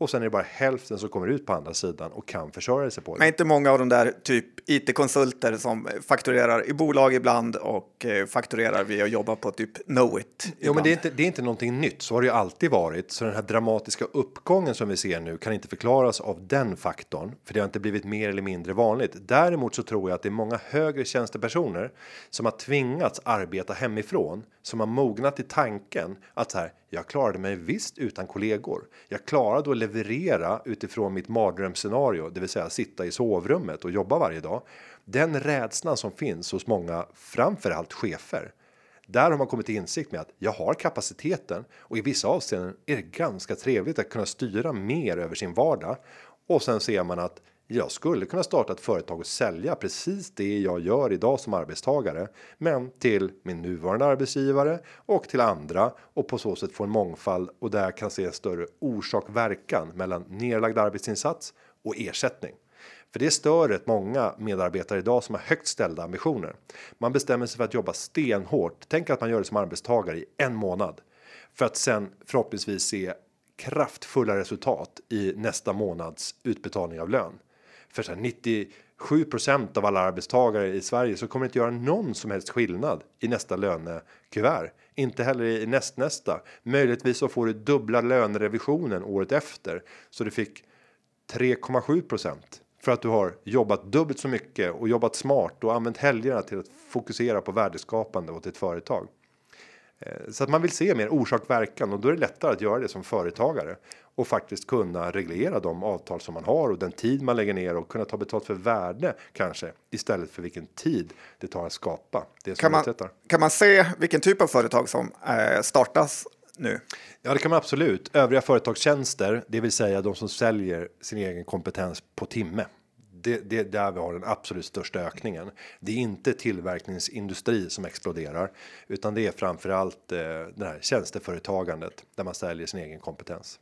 och sen är det bara hälften som kommer ut på andra sidan och kan försörja sig på det. Men inte många av de där typ it-konsulter som fakturerar i bolag ibland och eh, fakturerar via att jobba på typ Knowit. Jo, men det är inte. Det är inte någonting nytt. Så har det ju alltid varit. Så den här dramatiska uppgången som vi ser nu kan inte förklaras av den faktorn, för det har inte blivit mer eller mindre vanligt. Däremot så tror jag att det är många högre tjänstepersoner som har tvingats arbeta hemifrån som har mognat i tanken att så här, jag klarade mig visst utan kollegor. Jag klarade att leverera utifrån mitt mardrömsscenario, det vill säga sitta i sovrummet och jobba varje dag. Den rädslan som finns hos många, framförallt chefer. Där har man kommit till insikt med att jag har kapaciteten och i vissa avseenden är det ganska trevligt att kunna styra mer över sin vardag. Och sen ser man att jag skulle kunna starta ett företag och sälja precis det jag gör idag som arbetstagare, men till min nuvarande arbetsgivare och till andra och på så sätt få en mångfald och där kan se en större orsak verkan mellan nedlagd arbetsinsats och ersättning. För det stör rätt många medarbetare idag som har högt ställda ambitioner. Man bestämmer sig för att jobba stenhårt. Tänk att man gör det som arbetstagare i en månad för att sen förhoppningsvis se kraftfulla resultat i nästa månads utbetalning av lön. För så här 97% av alla arbetstagare i Sverige så kommer det inte göra någon som helst skillnad i nästa lönekuvert. Inte heller i nästnästa. Möjligtvis så får du dubbla lönerevisionen året efter så du fick 3,7% för att du har jobbat dubbelt så mycket och jobbat smart och använt helgerna till att fokusera på värdeskapande åt ditt företag. Eh, så att man vill se mer orsak verkan och då är det lättare att göra det som företagare och faktiskt kunna reglera de avtal som man har och den tid man lägger ner och kunna ta betalt för värde kanske istället för vilken tid det tar att skapa det Kan man, kan man se vilken typ av företag som eh, startas nu? Ja, det kan man absolut. Övriga företagstjänster, det vill säga de som säljer sin egen kompetens på timme. Det, det är där vi har den absolut största ökningen. Det är inte tillverkningsindustri som exploderar, utan det är framförallt eh, det här tjänsteföretagandet där man säljer sin egen kompetens.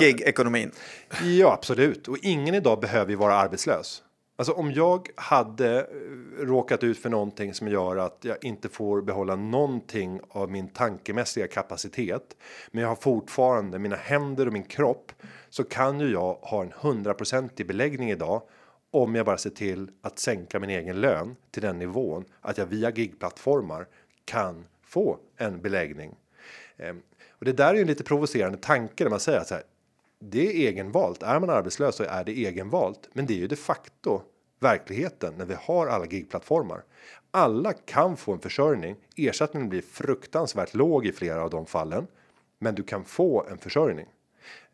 Gig-ekonomin. Ja, absolut. Och ingen idag behöver ju vara arbetslös. Alltså om jag hade eh, råkat ut för någonting som gör att jag inte får behålla någonting av min tankemässiga kapacitet. Men jag har fortfarande mina händer och min kropp. Så kan ju jag ha en hundraprocentig beläggning idag. Om jag bara ser till att sänka min egen lön till den nivån att jag via gigplattformar kan få en beläggning. Ehm, och det där är ju en lite provocerande tanke när man säger att så här, det är egenvalt. Är man arbetslös så är det egenvalt, men det är ju de facto verkligheten när vi har alla gigplattformar. Alla kan få en försörjning. Ersättningen blir fruktansvärt låg i flera av de fallen, men du kan få en försörjning.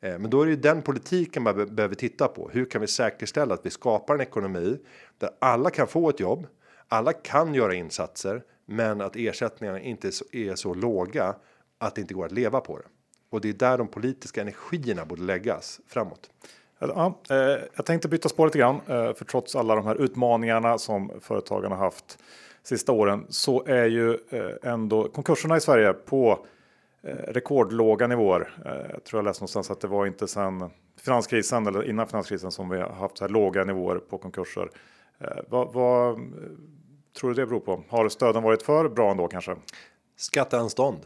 Eh, men då är det ju den politiken man behöver titta på. Hur kan vi säkerställa att vi skapar en ekonomi där alla kan få ett jobb, alla kan göra insatser, men att ersättningarna inte är så låga att det inte går att leva på det. Och det är där de politiska energierna borde läggas framåt. Ja, eh, jag tänkte byta spår lite grann, eh, för trots alla de här utmaningarna som företagarna haft sista åren så är ju eh, ändå konkurserna i Sverige på rekordlåga nivåer. Jag tror jag läste någonstans att det var inte sedan finanskrisen eller innan finanskrisen som vi har haft så här låga nivåer på konkurser. Vad, vad tror du det beror på? Har stöden varit för bra ändå kanske? Skatteanstånd.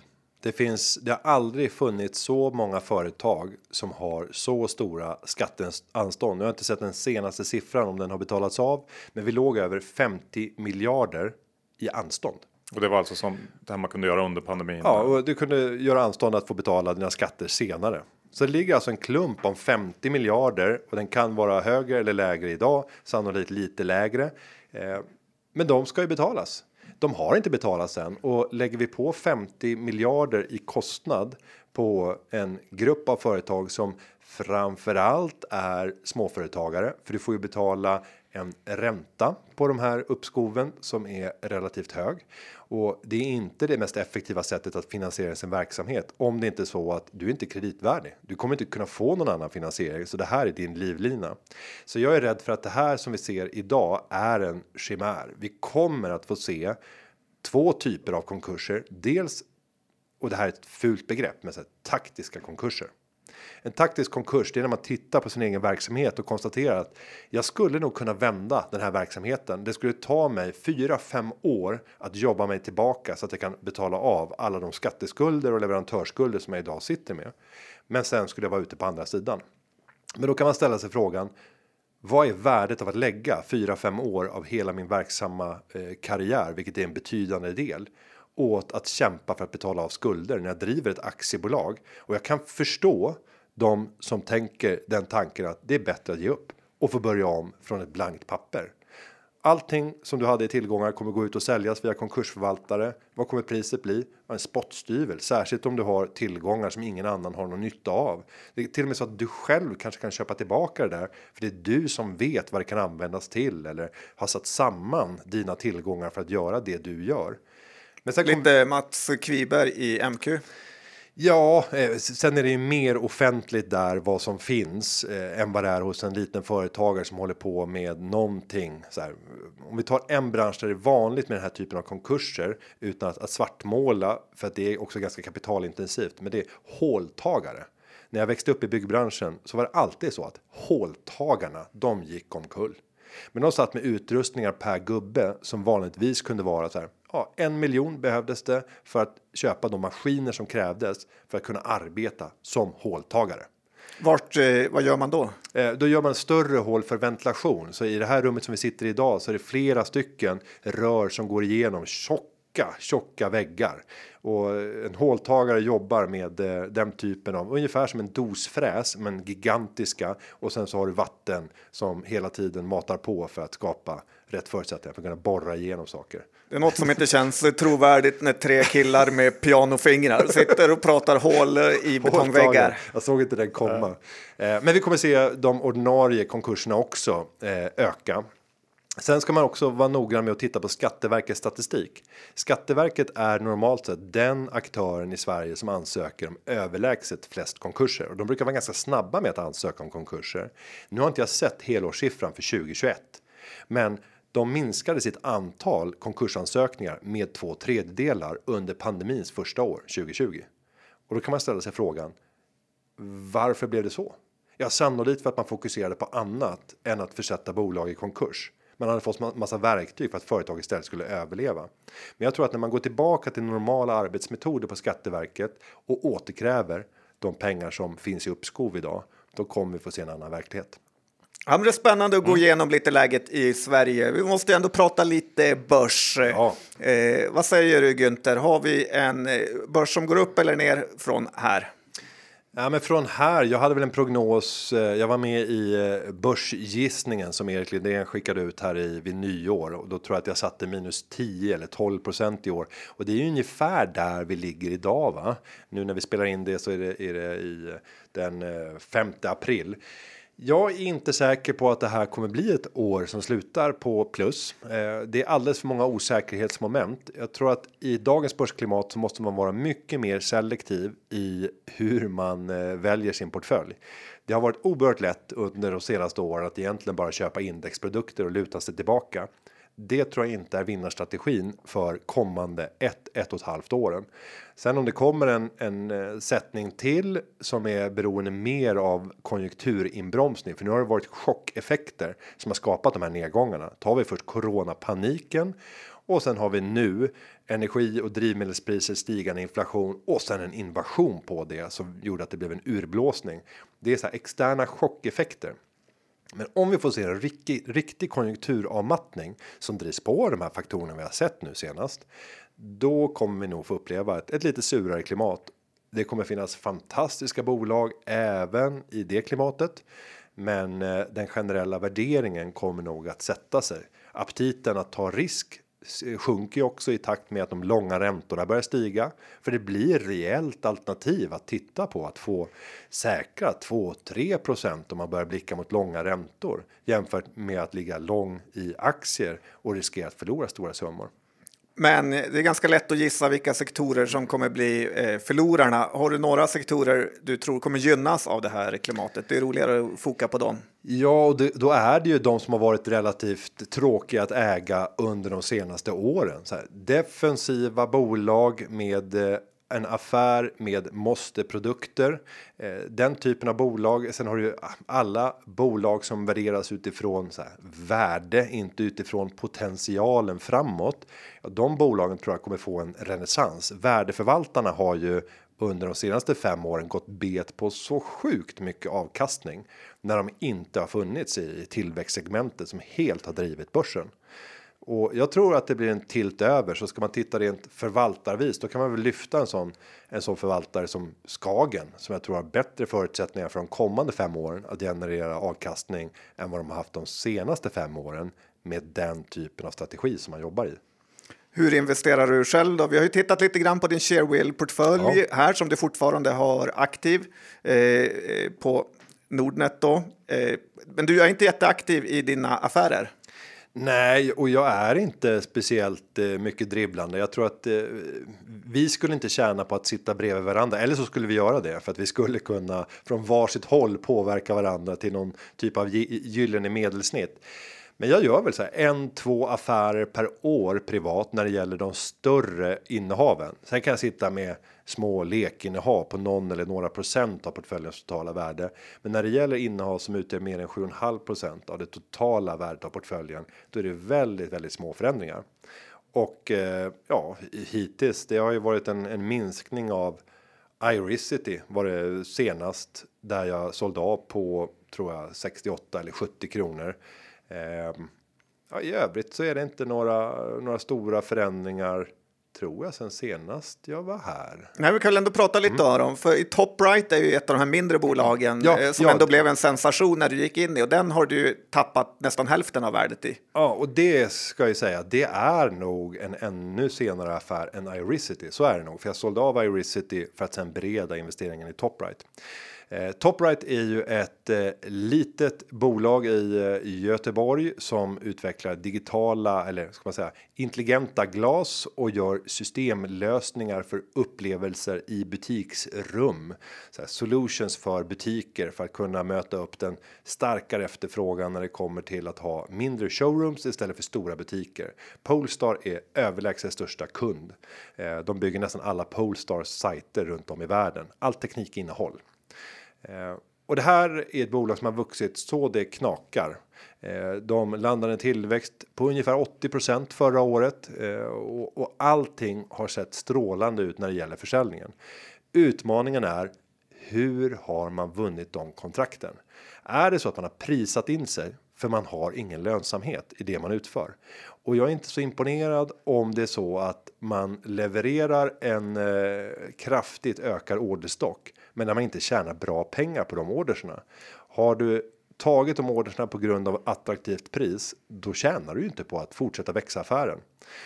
Det finns. Det har aldrig funnits så många företag som har så stora skatteanstånd. Nu har jag inte sett den senaste siffran om den har betalats av, men vi låg över 50 miljarder i anstånd. Och det var alltså som det här man kunde göra under pandemin. Ja, och du kunde göra anstånd att få betala dina skatter senare. Så det ligger alltså en klump om 50 miljarder och den kan vara högre eller lägre idag, sannolikt lite lägre. Eh, men de ska ju betalas. De har inte betalats än och lägger vi på 50 miljarder i kostnad på en grupp av företag som framförallt är småföretagare, för du får ju betala en ränta på de här uppskoven som är relativt hög och det är inte det mest effektiva sättet att finansiera sin verksamhet om det inte är så att du inte är kreditvärdig. Du kommer inte kunna få någon annan finansiering, så det här är din livlina. Så jag är rädd för att det här som vi ser idag är en chimär. Vi kommer att få se två typer av konkurser. Dels och det här är ett fult begrepp med så här, taktiska konkurser. En taktisk konkurs det är när man tittar på sin egen verksamhet och konstaterar att jag skulle nog kunna vända den här verksamheten. Det skulle ta mig 4-5 år att jobba mig tillbaka så att jag kan betala av alla de skatteskulder och leverantörsskulder som jag idag sitter med. Men sen skulle jag vara ute på andra sidan. Men då kan man ställa sig frågan. Vad är värdet av att lägga 4-5 år av hela min verksamma eh, karriär, vilket är en betydande del åt att kämpa för att betala av skulder när jag driver ett aktiebolag och jag kan förstå de som tänker den tanken att det är bättre att ge upp och få börja om från ett blankt papper. Allting som du hade i tillgångar kommer gå ut och säljas via konkursförvaltare. Vad kommer priset bli? En spottstyvel, särskilt om du har tillgångar som ingen annan har någon nytta av. Det är till och med så att du själv kanske kan köpa tillbaka det där, för det är du som vet vad det kan användas till eller har satt samman dina tillgångar för att göra det du gör. Men kom- Lite Mats Kviberg i MQ. Ja, eh, sen är det ju mer offentligt där vad som finns eh, än vad det är hos en liten företagare som håller på med någonting. Så här, om vi tar en bransch där det är vanligt med den här typen av konkurser utan att, att svartmåla för att det är också ganska kapitalintensivt. Men det är håltagare. När jag växte upp i byggbranschen så var det alltid så att håltagarna, de gick omkull. Men de satt med utrustningar per gubbe som vanligtvis kunde vara så här. Ja, en miljon behövdes det för att köpa de maskiner som krävdes för att kunna arbeta som håltagare. Vart, eh, vad gör man då? Eh, då gör man större hål för ventilation. Så i det här rummet som vi sitter i idag så är det flera stycken rör som går igenom tjocka, tjocka väggar. Och en håltagare jobbar med eh, den typen av ungefär som en dosfräs, men gigantiska. Och sen så har du vatten som hela tiden matar på för att skapa rätt förutsättningar för att kunna borra igenom saker. Det är något som inte känns trovärdigt när tre killar med pianofingrar sitter och pratar hål i betongväggar. Jag såg inte den komma. Eh, Men vi kommer se de ordinarie konkurserna också eh, öka. Sen ska man också vara noggrann med att titta på Skatteverkets statistik. Skatteverket är normalt sett den aktören i Sverige som ansöker om överlägset flest konkurser och de brukar vara ganska snabba med att ansöka om konkurser. Nu har inte jag sett helårssiffran för 2021, men de minskade sitt antal konkursansökningar med två tredjedelar under pandemins första år 2020. Och då kan man ställa sig frågan. Varför blev det så? Ja, sannolikt för att man fokuserade på annat än att försätta bolag i konkurs. Man hade fått ma- massa verktyg för att företag istället skulle överleva. Men jag tror att när man går tillbaka till normala arbetsmetoder på Skatteverket och återkräver de pengar som finns i uppskov idag, då kommer vi få se en annan verklighet. Ja, men det är spännande att gå igenom lite läget i Sverige. Vi måste ändå prata lite börs. Ja. Eh, vad säger du Günther? Har vi en eh, börs som går upp eller ner från här? Ja, men från här. Jag hade väl en prognos. Eh, jag var med i eh, börsgissningen som Erik Lindén skickade ut här i vid nyår och då tror jag att jag satte minus 10 eller 12 procent i år och det är ju ungefär där vi ligger idag. Va? Nu när vi spelar in det så är det, är det i eh, den 5 april. Jag är inte säker på att det här kommer bli ett år som slutar på plus. Eh, det är alldeles för många osäkerhetsmoment. Jag tror att i dagens börsklimat så måste man vara mycket mer selektiv i hur man eh, väljer sin portfölj. Det har varit oerhört lätt under de senaste åren att egentligen bara köpa indexprodukter och luta sig tillbaka. Det tror jag inte är vinnarstrategin för kommande ett, ett och ett halvt åren. Sen om det kommer en, en eh, sättning till som är beroende mer av konjunkturinbromsning, för nu har det varit chockeffekter som har skapat de här nedgångarna. Tar vi först coronapaniken och sen har vi nu energi och drivmedelspriser, stigande inflation och sen en invasion på det som gjorde att det blev en urblåsning. Det är så här externa chockeffekter. Men om vi får se en riktig, riktig konjunkturavmattning som drivs på de här faktorerna vi har sett nu senast. Då kommer vi nog få uppleva ett, ett lite surare klimat. Det kommer finnas fantastiska bolag även i det klimatet. Men eh, den generella värderingen kommer nog att sätta sig. Aptiten att ta risk sjunker ju också i takt med att de långa räntorna börjar stiga. För det blir reellt alternativ att titta på att få säkra 2-3% om man börjar blicka mot långa räntor. Jämfört med att ligga lång i aktier och riskera att förlora stora summor. Men det är ganska lätt att gissa vilka sektorer som kommer bli eh, förlorarna. Har du några sektorer du tror kommer gynnas av det här klimatet? Det är roligare att foka på dem. Ja, och det, då är det ju de som har varit relativt tråkiga att äga under de senaste åren. Så här, defensiva bolag med eh, en affär med måste-produkter. Eh, den typen av bolag. Sen har du ju alla bolag som värderas utifrån så här, värde, inte utifrån potentialen framåt. De bolagen tror jag kommer få en renässans. Värdeförvaltarna har ju under de senaste fem åren gått bet på så sjukt mycket avkastning när de inte har funnits i tillväxtsegmentet som helt har drivit börsen. Och jag tror att det blir en tilt över så ska man titta rent förvaltarvis då kan man väl lyfta en sån en sån förvaltare som Skagen som jag tror har bättre förutsättningar för de kommande fem åren att generera avkastning än vad de har haft de senaste fem åren med den typen av strategi som man jobbar i. Hur investerar du själv då? Vi har ju tittat lite grann på din Sharewill portfölj här som du fortfarande har aktiv eh, på Nordnet då. Eh, men du är inte jätteaktiv i dina affärer. Nej, och jag är inte speciellt eh, mycket dribblande. Jag tror att eh, vi skulle inte tjäna på att sitta bredvid varandra, eller så skulle vi göra det för att vi skulle kunna från varsitt håll påverka varandra till någon typ av gyllene medelsnitt. Men jag gör väl så här en, två affärer per år privat när det gäller de större innehaven. Sen kan jag sitta med små lekinnehav på någon eller några procent av portföljens totala värde. Men när det gäller innehav som utgör mer än 7,5% av det totala värdet av portföljen, då är det väldigt, väldigt små förändringar. Och eh, ja, hittills, det har ju varit en, en minskning av Iricity var det senast där jag sålde av på tror jag 68 eller 70 kronor. Eh, ja, I övrigt så är det inte några, några stora förändringar tror jag sen senast jag var här. Nej, vi kan väl ändå prata lite mm. om, för i Top Right är ju ett av de här mindre bolagen ja, eh, som ja, ändå blev en sensation när du gick in i och den har du tappat nästan hälften av värdet i. Ja, och det ska jag säga, det är nog en ännu senare affär än Iricity. Så är det nog, för jag sålde av Iricity för att sen bereda investeringen i Top Right. Eh, Topright är ju ett eh, litet bolag i, eh, Göteborg som utvecklar digitala eller ska man säga intelligenta glas och gör systemlösningar för upplevelser i butiksrum. Så här, solutions för butiker för att kunna möta upp den starkare efterfrågan när det kommer till att ha mindre showrooms istället för stora butiker. Polestar är överlägset största kund. Eh, de bygger nästan alla Polestars sajter runt om i världen. Allt teknikinnehåll. Eh, och det här är ett bolag som har vuxit så det knakar. Eh, de landade en tillväxt på ungefär 80% förra året eh, och allting har sett strålande ut när det gäller försäljningen. Utmaningen är hur har man vunnit de kontrakten? Är det så att man har prisat in sig för man har ingen lönsamhet i det man utför och jag är inte så imponerad om det är så att man levererar en eh, kraftigt ökad orderstock men när man inte tjänar bra pengar på de orderserna. Har du tagit de orderna på grund av attraktivt pris, då tjänar du ju inte på att fortsätta växa affären.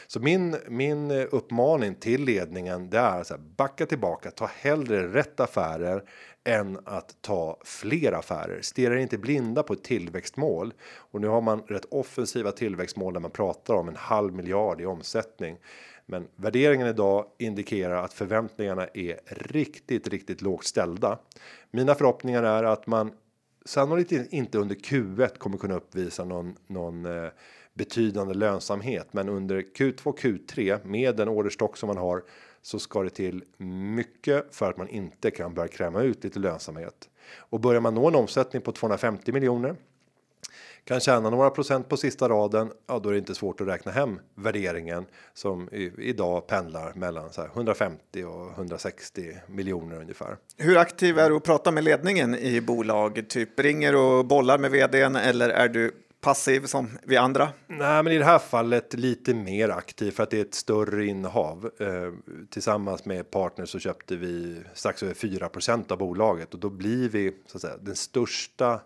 Så min min eh, uppmaning till ledningen det är så här, backa tillbaka, ta hellre rätt affärer än att ta fler affärer. Stirra inte blinda på ett tillväxtmål och nu har man rätt offensiva tillväxtmål där man pratar om en halv miljard i omsättning. Men värderingen idag indikerar att förväntningarna är riktigt, riktigt lågt ställda. Mina förhoppningar är att man sannolikt inte under Q1 kommer kunna uppvisa någon någon eh, betydande lönsamhet, men under Q2 Q3 med den orderstock som man har så ska det till mycket för att man inte kan börja kräma ut lite lönsamhet och börjar man nå en omsättning på 250 miljoner kan tjäna några procent på sista raden, ja då är det inte svårt att räkna hem värderingen som i, idag pendlar mellan så 150 och 160 miljoner ungefär. Hur aktiv är du att prata med ledningen i bolag? Typ ringer och bollar med vdn eller är du passiv som vi andra? Nej, men i det här fallet lite mer aktiv för att det är ett större innehav. Eh, tillsammans med partners så köpte vi strax över 4% av bolaget och då blir vi så att säga den största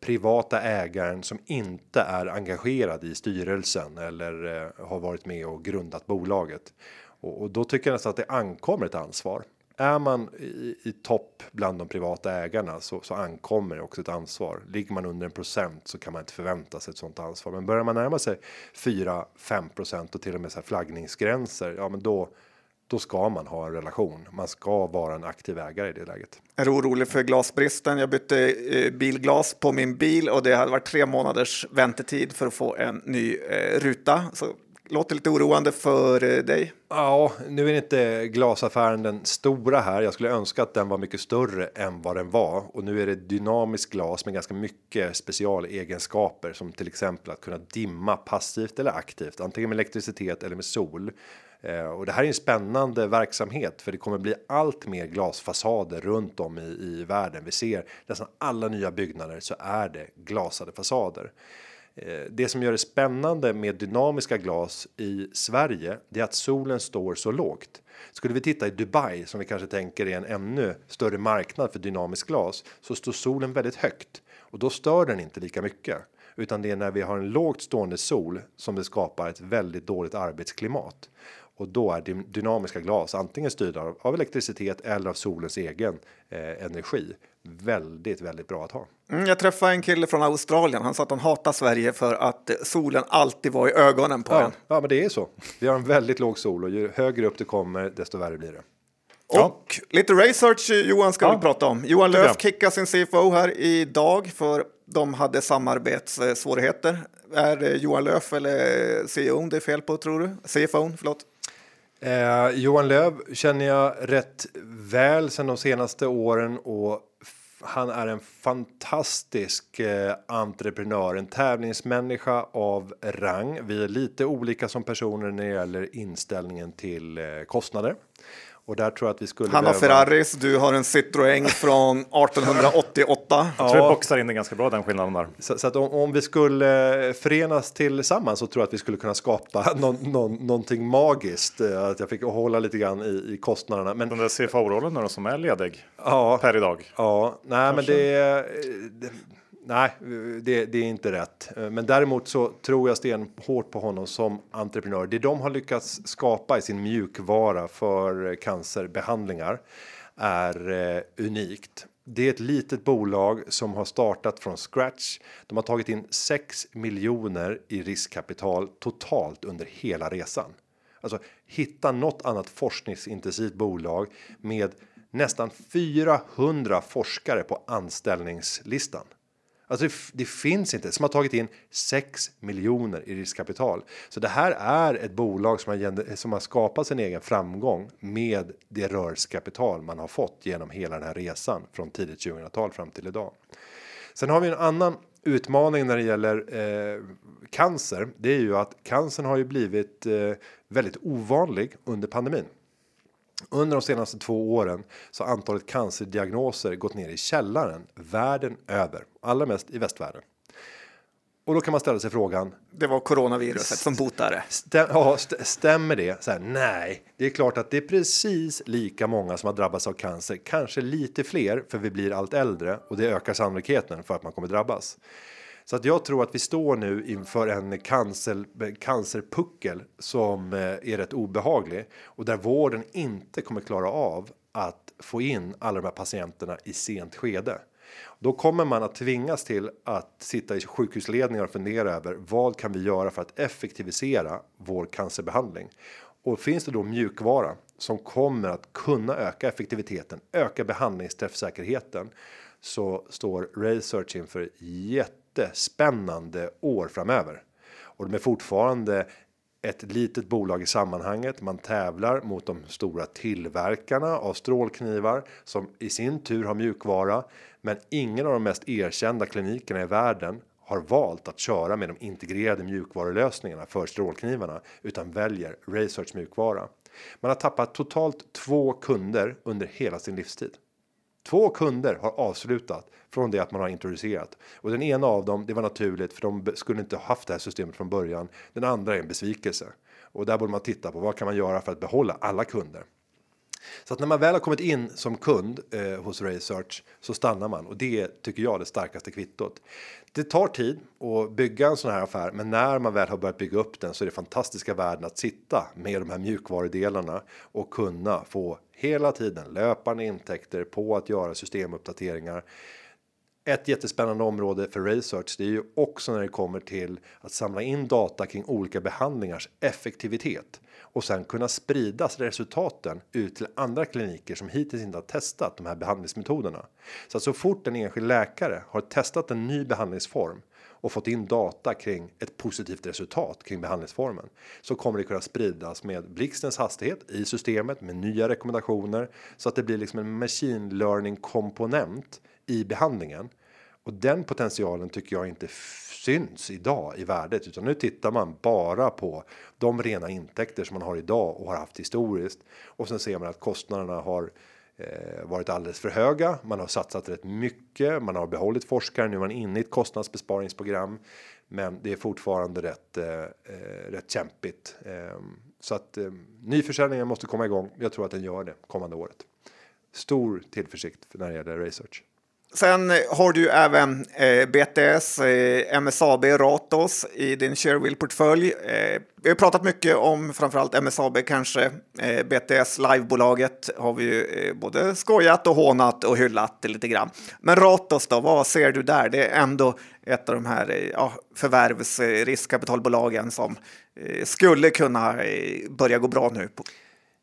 privata ägaren som inte är engagerad i styrelsen eller eh, har varit med och grundat bolaget. Och, och då tycker jag nästan att det ankommer ett ansvar. Är man i, i topp bland de privata ägarna så, så ankommer det också ett ansvar. Ligger man under en procent så kan man inte förvänta sig ett sånt ansvar. Men börjar man närma sig 4-5% och till och med så här flaggningsgränser, ja, men då då ska man ha en relation. Man ska vara en aktiv ägare i det läget. Är du orolig för glasbristen? Jag bytte eh, bilglas på min bil och det hade varit tre månaders väntetid för att få en ny eh, ruta. Så låter lite oroande för eh, dig. Ja, nu är inte glasaffären den stora här. Jag skulle önska att den var mycket större än vad den var och nu är det dynamiskt glas med ganska mycket specialegenskaper som till exempel att kunna dimma passivt eller aktivt, antingen med elektricitet eller med sol. Eh, och det här är en spännande verksamhet för det kommer bli allt mer glasfasader runt om i, i världen. Vi ser nästan alla nya byggnader så är det glasade fasader. Eh, det som gör det spännande med dynamiska glas i Sverige, det är att solen står så lågt. Skulle vi titta i Dubai som vi kanske tänker är en ännu större marknad för dynamiskt glas så står solen väldigt högt och då stör den inte lika mycket utan det är när vi har en lågt stående sol som det skapar ett väldigt dåligt arbetsklimat och då är dynamiska glas antingen styrda av elektricitet eller av solens egen eh, energi. Väldigt, väldigt bra att ha. Mm, jag träffade en kille från Australien. Han sa att han hatar Sverige för att solen alltid var i ögonen på ja, en. Ja, men det är så. Vi har en väldigt låg sol och ju högre upp det kommer, desto värre blir det. Och lite research Johan ska ja. vi prata om. Johan Löf kickar sin CFO här idag för de hade samarbetssvårigheter. Är det Johan Löf eller CEO det är fel på tror du? CFO, förlåt. Eh, Johan Löv känner jag rätt väl sedan de senaste åren och han är en fantastisk eh, entreprenör, en tävlingsmänniska av rang. Vi är lite olika som personer när det gäller inställningen till eh, kostnader. Och där tror jag att vi skulle Han har behöva... Ferraris, du har en Citroën från 1888. Jag tror vi boxar in det ganska bra den skillnaden där. Så, så att om, om, vi skulle förenas tillsammans så tror jag att vi skulle kunna skapa någon, någon, någonting magiskt. Eh, att jag fick hålla lite grann i, i kostnaderna. Men Den där CFO-rollen som är ledig ja, per idag. ja, nej, men det, det Nej, det, det, är inte rätt. Men däremot så tror jag stenhårt på honom som entreprenör. Det de har lyckats skapa i sin mjukvara för cancerbehandlingar är eh, unikt. Det är ett litet bolag som har startat från scratch. De har tagit in 6 miljoner i riskkapital totalt under hela resan. Alltså hitta något annat forskningsintensivt bolag med nästan 400 forskare på anställningslistan. Alltså det, det, finns inte som har tagit in 6 miljoner i riskkapital. Så det här är ett bolag som har, som har skapat sin egen framgång med det rörelsekapital man har fått genom hela den här resan från tidigt 2000-tal fram till idag. Sen har vi en annan utmaning när det gäller eh, cancer. Det är ju att cancern har ju blivit eh, väldigt ovanlig under pandemin. Under de senaste två åren så har antalet cancerdiagnoser gått ner i källaren världen över, allra mest i västvärlden. Och då kan man ställa sig frågan. Det var coronaviruset som botade. Stäm, ja, stämmer det? Så här, nej, det är klart att det är precis lika många som har drabbats av cancer, kanske lite fler för vi blir allt äldre och det ökar sannolikheten för att man kommer drabbas. Så att jag tror att vi står nu inför en cancer, cancerpuckel som eh, är rätt obehaglig och där vården inte kommer klara av att få in alla de här patienterna i sent skede. Då kommer man att tvingas till att sitta i sjukhusledningar och fundera över vad kan vi göra för att effektivisera vår cancerbehandling? Och finns det då mjukvara som kommer att kunna öka effektiviteten, öka behandlingsträffsäkerheten så står Research inför jätte jättespännande år framöver och de är fortfarande ett litet bolag i sammanhanget. Man tävlar mot de stora tillverkarna av strålknivar som i sin tur har mjukvara, men ingen av de mest erkända klinikerna i världen har valt att köra med de integrerade mjukvarulösningarna för strålknivarna utan väljer Research mjukvara. Man har tappat totalt två kunder under hela sin livstid. Två kunder har avslutat från det att man har introducerat och den ena av dem. Det var naturligt för de skulle inte haft det här systemet från början. Den andra är en besvikelse och där borde man titta på vad kan man göra för att behålla alla kunder. Så att när man väl har kommit in som kund eh, hos Research så stannar man och det tycker jag är det starkaste kvittot. Det tar tid att bygga en sån här affär, men när man väl har börjat bygga upp den så är det fantastiska värden att sitta med de här mjukvarudelarna och kunna få hela tiden löpande intäkter på att göra systemuppdateringar. Ett jättespännande område för research. Det är ju också när det kommer till att samla in data kring olika behandlingars effektivitet och sen kunna spridas resultaten ut till andra kliniker som hittills inte har testat de här behandlingsmetoderna. Så att så fort en enskild läkare har testat en ny behandlingsform och fått in data kring ett positivt resultat kring behandlingsformen så kommer det kunna spridas med blixtens hastighet i systemet med nya rekommendationer så att det blir liksom en machine learning komponent i behandlingen och den potentialen tycker jag inte syns idag i värdet utan nu tittar man bara på de rena intäkter som man har idag och har haft historiskt och sen ser man att kostnaderna har eh, varit alldeles för höga. Man har satsat rätt mycket. Man har behållit forskare. Nu är man inne i ett kostnadsbesparingsprogram, men det är fortfarande rätt eh, eh rätt kämpigt eh, så att eh, nyförsäljningen måste komma igång. Jag tror att den gör det kommande året. Stor tillförsikt när det gäller research. Sen har du även eh, BTS, eh, MSAB, Ratos i din Sharewill-portfölj. Eh, vi har pratat mycket om framförallt MSAB kanske. Eh, BTS livebolaget har vi ju eh, både skojat och hånat och hyllat lite grann. Men Ratos då, vad ser du där? Det är ändå ett av de här eh, ja, förvärvs eh, som eh, skulle kunna eh, börja gå bra nu.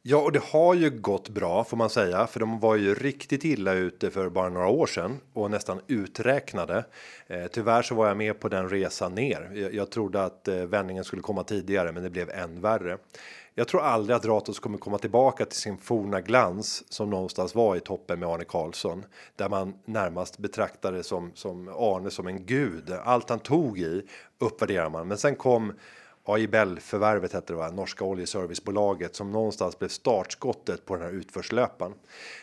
Ja, och det har ju gått bra får man säga, för de var ju riktigt illa ute för bara några år sedan och nästan uträknade. Eh, tyvärr så var jag med på den resan ner. Jag, jag trodde att eh, vändningen skulle komma tidigare, men det blev än värre. Jag tror aldrig att Ratos kommer komma tillbaka till sin forna glans som någonstans var i toppen med Arne Karlsson där man närmast betraktade som som Arne som en gud. Allt han tog i uppvärderar man, men sen kom AIBEL-förvärvet hette det va? Norska oljeservicebolaget som någonstans blev startskottet på den här utförslöpan.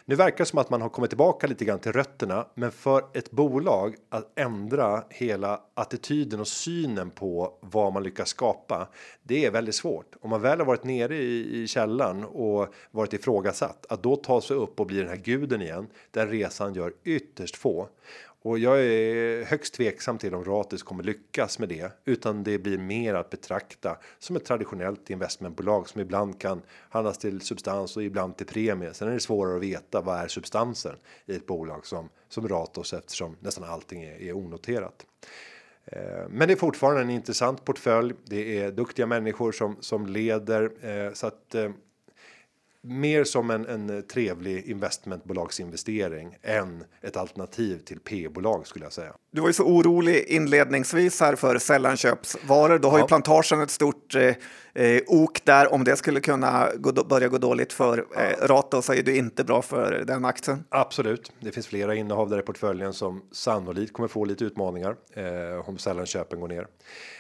Nu verkar det som att man har kommit tillbaka lite grann till rötterna, men för ett bolag att ändra hela attityden och synen på vad man lyckas skapa. Det är väldigt svårt om man väl har varit nere i, i källan och varit ifrågasatt att då ta sig upp och bli den här guden igen. Den resan gör ytterst få och jag är högst tveksam till om Ratis kommer lyckas med det, utan det blir mer att betrakta som ett traditionellt investmentbolag som ibland kan handlas till substans och ibland till premie. Sen är det svårare att veta vad är substansen i ett bolag som som Ratos eftersom nästan allting är, är onoterat. Eh, men det är fortfarande en intressant portfölj. Det är duktiga människor som som leder eh, så att eh, mer som en, en trevlig investmentbolagsinvestering än ett alternativ till P-bolag skulle jag säga. Du var ju så orolig inledningsvis här för sällanköpsvaror. Då har ja. ju plantagen ett stort eh, eh, ok där. Om det skulle kunna gå, börja gå dåligt för eh, Rato så är det inte bra för den aktien. Absolut. Det finns flera innehav där i portföljen som sannolikt kommer få lite utmaningar eh, om sällanköpen går ner.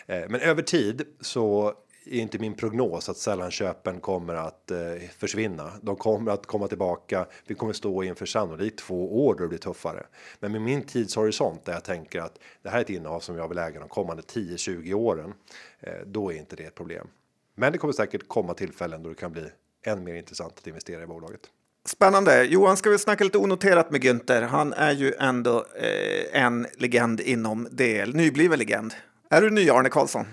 Eh, men över tid så är inte min prognos att sällanköpen kommer att eh, försvinna. De kommer att komma tillbaka. Vi kommer stå inför sannolikt två år då det blir tuffare. Men med min tidshorisont där jag tänker att det här är ett innehav som jag vill äga de kommande 10-20 åren. Eh, då är inte det ett problem. Men det kommer säkert komma tillfällen då det kan bli än mer intressant att investera i bolaget. Spännande. Johan, ska vi snacka lite onoterat med Günther? Han är ju ändå eh, en legend inom del, nybliven legend. Är du ny Arne Karlsson?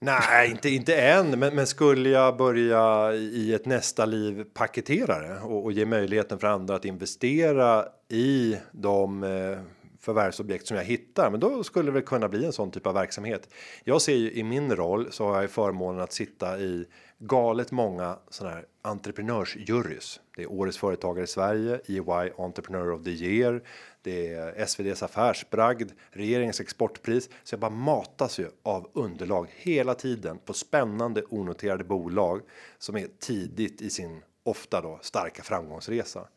Nej, inte, inte än, men, men skulle jag börja i ett nästa liv paketera det och, och ge möjligheten för andra att investera i de eh, förvärvsobjekt som jag hittar, men då skulle det kunna bli en sån typ av verksamhet. Jag ser ju i min roll så har jag förmånen att sitta i galet många sådana här entreprenörsjurys. Det är årets företagare i Sverige, EY Entrepreneur of the Year, det är SVDs affärsbragd, regeringens exportpris. Så jag bara matas ju av underlag hela tiden på spännande onoterade bolag som är tidigt i sin ofta då starka framgångsresa.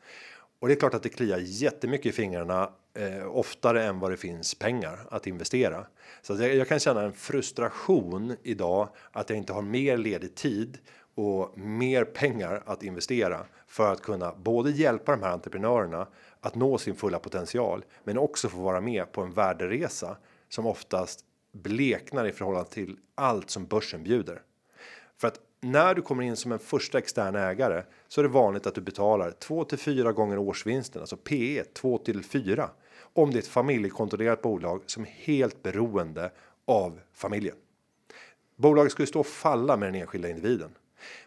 Och det är klart att det kliar jättemycket i fingrarna eh, oftare än vad det finns pengar att investera. Så jag, jag kan känna en frustration idag att jag inte har mer ledig tid och mer pengar att investera för att kunna både hjälpa de här entreprenörerna att nå sin fulla potential, men också få vara med på en värderesa som oftast bleknar i förhållande till allt som börsen bjuder. För att när du kommer in som en första extern ägare så är det vanligt att du betalar 2 till 4 gånger årsvinsten, alltså PE 2 till 4 om det är ett familjekontrollerat bolag som är helt beroende av familjen. Bolaget skulle stå och falla med den enskilda individen.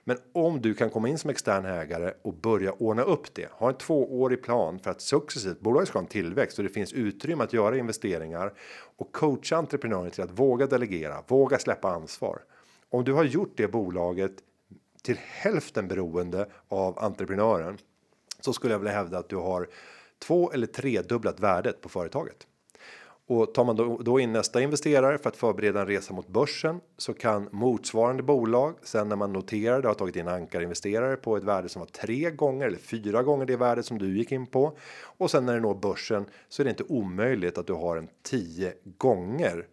Men om du kan komma in som extern ägare och börja ordna upp det, ha en tvåårig plan för att successivt bolaget ska ha en tillväxt och det finns utrymme att göra investeringar och coacha entreprenören till att våga delegera, våga släppa ansvar. Om du har gjort det bolaget till hälften beroende av entreprenören så skulle jag vilja hävda att du har två eller tredubblat värdet på företaget. Och tar man då, då in nästa investerare för att förbereda en resa mot börsen så kan motsvarande bolag sen när man noterar det har tagit in ankarinvesterare på ett värde som var tre gånger eller fyra gånger det värde som du gick in på och sen när det når börsen så är det inte omöjligt att du har en tio gånger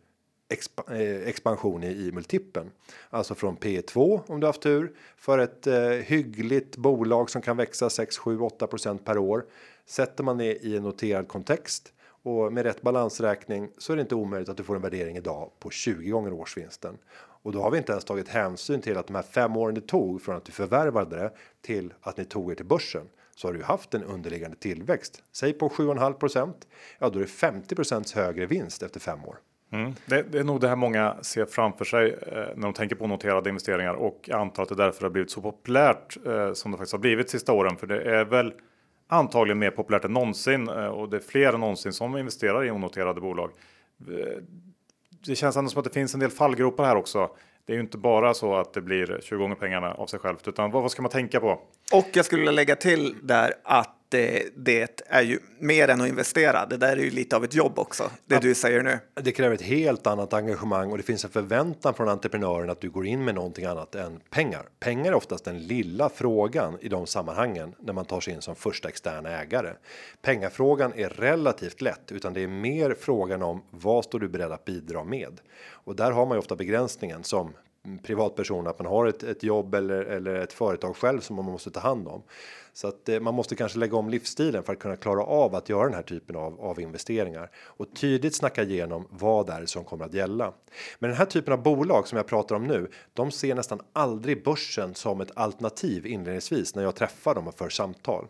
exp eh, expansion i, i multipeln, alltså från P2 om du haft tur för ett eh, hyggligt bolag som kan växa 6, 7, 8% per år. Sätter man det i en noterad kontext och med rätt balansräkning så är det inte omöjligt att du får en värdering idag på 20 gånger årsvinsten. Och då har vi inte ens tagit hänsyn till att de här fem åren det tog från att du förvärvade det till att ni tog er till börsen så har du haft en underliggande tillväxt. Säg på 7,5 Ja, då är det 50% högre vinst efter fem år. Mm. Det, det, är nog det här många ser framför sig eh, när de tänker på noterade investeringar och jag antar att det därför har blivit så populärt eh, som det faktiskt har blivit sista åren. För det är väl antagligen mer populärt än någonsin eh, och det är fler än någonsin som investerar i onoterade bolag. Eh, det känns ändå som att det finns en del fallgropar här också. det är ju inte bara så att det blir 20 gånger pengarna av sig självt, utan vad, vad ska man tänka på? Och jag skulle lägga till där att det, det är ju mer än att investera. Det där är ju lite av ett jobb också, det du säger nu. Det kräver ett helt annat engagemang och det finns en förväntan från entreprenören att du går in med någonting annat än pengar. Pengar är oftast den lilla frågan i de sammanhangen när man tar sig in som första externa ägare. Pengafrågan är relativt lätt, utan det är mer frågan om vad står du beredd att bidra med? Och där har man ju ofta begränsningen som privatperson att man har ett, ett jobb eller, eller ett företag själv som man måste ta hand om. Så att eh, man måste kanske lägga om livsstilen för att kunna klara av att göra den här typen av, av investeringar och tydligt snacka igenom vad det är som kommer att gälla. Men den här typen av bolag som jag pratar om nu, de ser nästan aldrig börsen som ett alternativ inledningsvis när jag träffar dem och för samtal.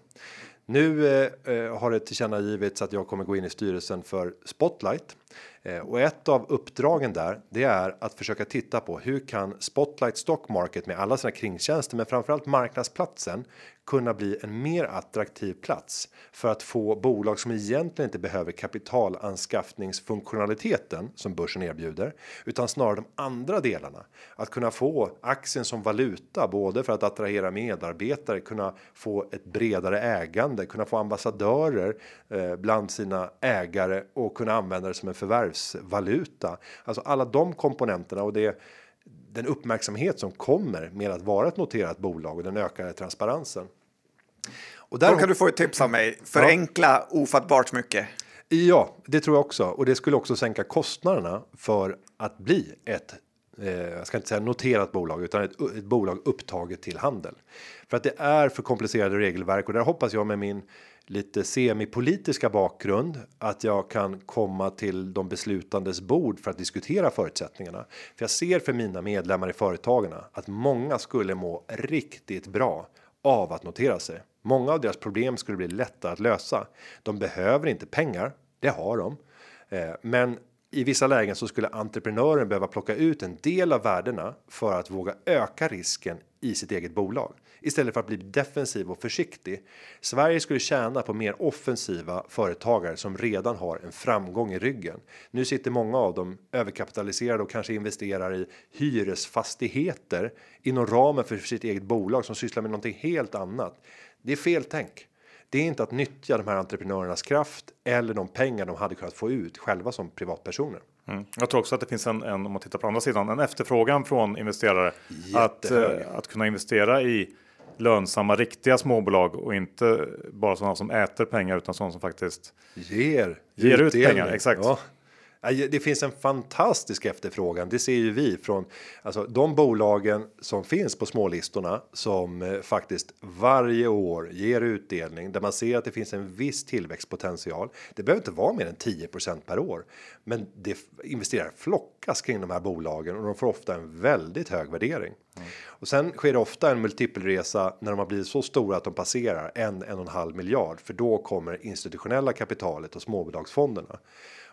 Nu eh, eh, har det tillkännagivits att jag kommer gå in i styrelsen för Spotlight. Eh, och ett av uppdragen där, det är att försöka titta på hur kan Spotlight Stock Market med alla sina kringtjänster, men framförallt marknadsplatsen kunna bli en mer attraktiv plats för att få bolag som egentligen inte behöver kapitalanskaffningsfunktionaliteten som börsen erbjuder, utan snarare de andra delarna. Att kunna få aktien som valuta, både för att attrahera medarbetare, kunna få ett bredare ägande, kunna få ambassadörer eh, bland sina ägare och kunna använda det som en förvärvsvaluta. Alltså alla de komponenterna och det den uppmärksamhet som kommer med att vara ett noterat bolag och den ökade transparensen. Och där Då kan du få ett tips av mig. Förenkla ja. ofattbart mycket. Ja, det tror jag också. Och det skulle också sänka kostnaderna för att bli ett eh, jag ska inte säga noterat bolag utan ett, ett bolag upptaget till handel. För att det är för komplicerade regelverk och där hoppas jag med min lite semipolitiska bakgrund att jag kan komma till de beslutandes bord för att diskutera förutsättningarna. För jag ser för mina medlemmar i företagen att många skulle må riktigt bra av att notera sig. Många av deras problem skulle bli lättare att lösa. De behöver inte pengar, det har de. Eh, men i vissa lägen så skulle entreprenören behöva plocka ut en del av värdena för att våga öka risken i sitt eget bolag istället för att bli defensiv och försiktig. Sverige skulle tjäna på mer offensiva företagare som redan har en framgång i ryggen. Nu sitter många av dem överkapitaliserade och kanske investerar i hyresfastigheter inom ramen för sitt eget bolag som sysslar med någonting helt annat. Det är fel tänk. Det är inte att nyttja de här entreprenörernas kraft eller de pengar de hade kunnat få ut själva som privatpersoner. Mm. Jag tror också att det finns en, en, om man tittar på andra sidan, en efterfrågan från investerare att, eh, att kunna investera i lönsamma riktiga småbolag och inte bara sådana som äter pengar utan sådana som faktiskt ger, ger ut pengar. Exakt. Ja. Det finns en fantastisk efterfrågan. Det ser ju vi från alltså, de bolagen som finns på smålistorna som eh, faktiskt varje år ger utdelning där man ser att det finns en viss tillväxtpotential. Det behöver inte vara mer än 10% per år, men det investerar flockas kring de här bolagen och de får ofta en väldigt hög värdering. Mm. Och sen sker det ofta en multipelresa när de har blivit så stora att de passerar en en och en halv miljard, för då kommer institutionella kapitalet och småbolagsfonderna.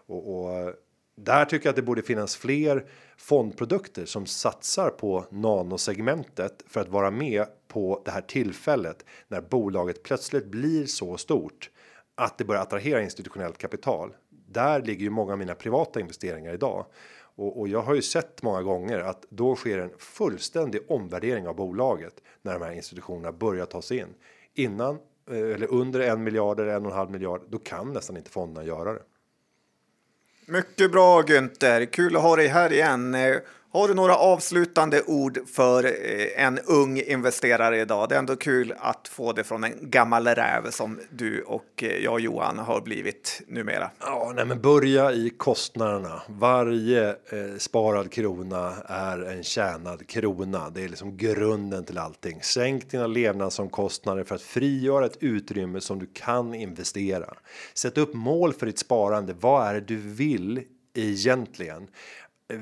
Och, och, där tycker jag att det borde finnas fler fondprodukter som satsar på nanosegmentet för att vara med på det här tillfället när bolaget plötsligt blir så stort att det börjar attrahera institutionellt kapital. Där ligger ju många av mina privata investeringar idag och, och jag har ju sett många gånger att då sker en fullständig omvärdering av bolaget när de här institutionerna börjar ta sig in innan eh, eller under en miljard eller en och en halv miljard. Då kan nästan inte fonderna göra det. Mycket bra Günther, kul att ha dig här igen. Eh, har du några avslutande ord för eh, en ung investerare idag? Det är ändå kul att få det från en gammal räv som du och eh, jag jag Johan har blivit numera. Ja, nej, men börja i kostnaderna. Varje eh, sparad krona är en tjänad krona. Det är liksom grunden till allting. Sänk dina levnadsomkostnader för att frigöra ett utrymme som du kan investera. Sätt upp mål för ditt sparande. Vad är det du vill egentligen?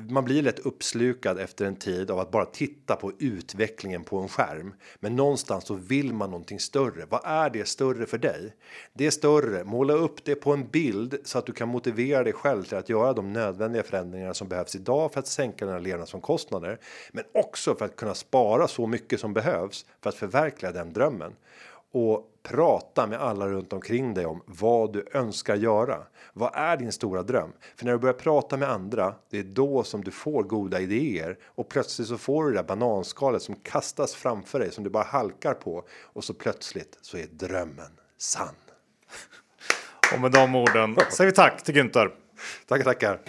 Man blir lätt uppslukad efter en tid av att bara titta på utvecklingen på en skärm. Men någonstans så vill man någonting större. Vad är det större för dig? Det är större. Måla upp det på en bild så att du kan motivera dig själv till att göra de nödvändiga förändringar som behövs idag för att sänka dina levnadsomkostnader, men också för att kunna spara så mycket som behövs för att förverkliga den drömmen och prata med alla runt omkring dig om vad du önskar göra. Vad är din stora dröm? För när du börjar prata med andra, det är då som du får goda idéer och plötsligt så får du det där bananskalet som kastas framför dig som du bara halkar på och så plötsligt så är drömmen sann. Och med de orden säger vi tack till Günther. Tackar, tackar.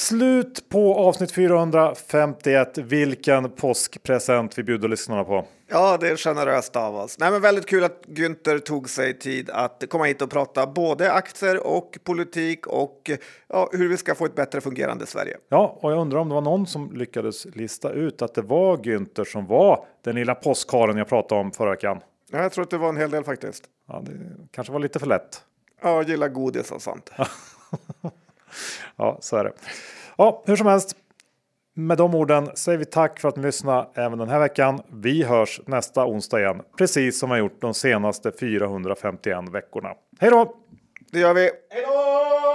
Slut på avsnitt 451. Vilken påskpresent vi bjuder lyssnarna på. Ja, det är generöst av oss. Nej, men väldigt kul att Günther tog sig tid att komma hit och prata både aktier och politik och ja, hur vi ska få ett bättre fungerande Sverige. Ja, och jag undrar om det var någon som lyckades lista ut att det var Günther som var den lilla påskharen jag pratade om förra veckan. Ja, jag tror att det var en hel del faktiskt. Ja, det kanske var lite för lätt. Ja, jag gillar godis och sånt. Ja, så är det. Ja, hur som helst. Med de orden säger vi tack för att ni lyssnade även den här veckan. Vi hörs nästa onsdag igen, precis som vi har gjort de senaste 451 veckorna. Hej då! Det gör vi. Hej då!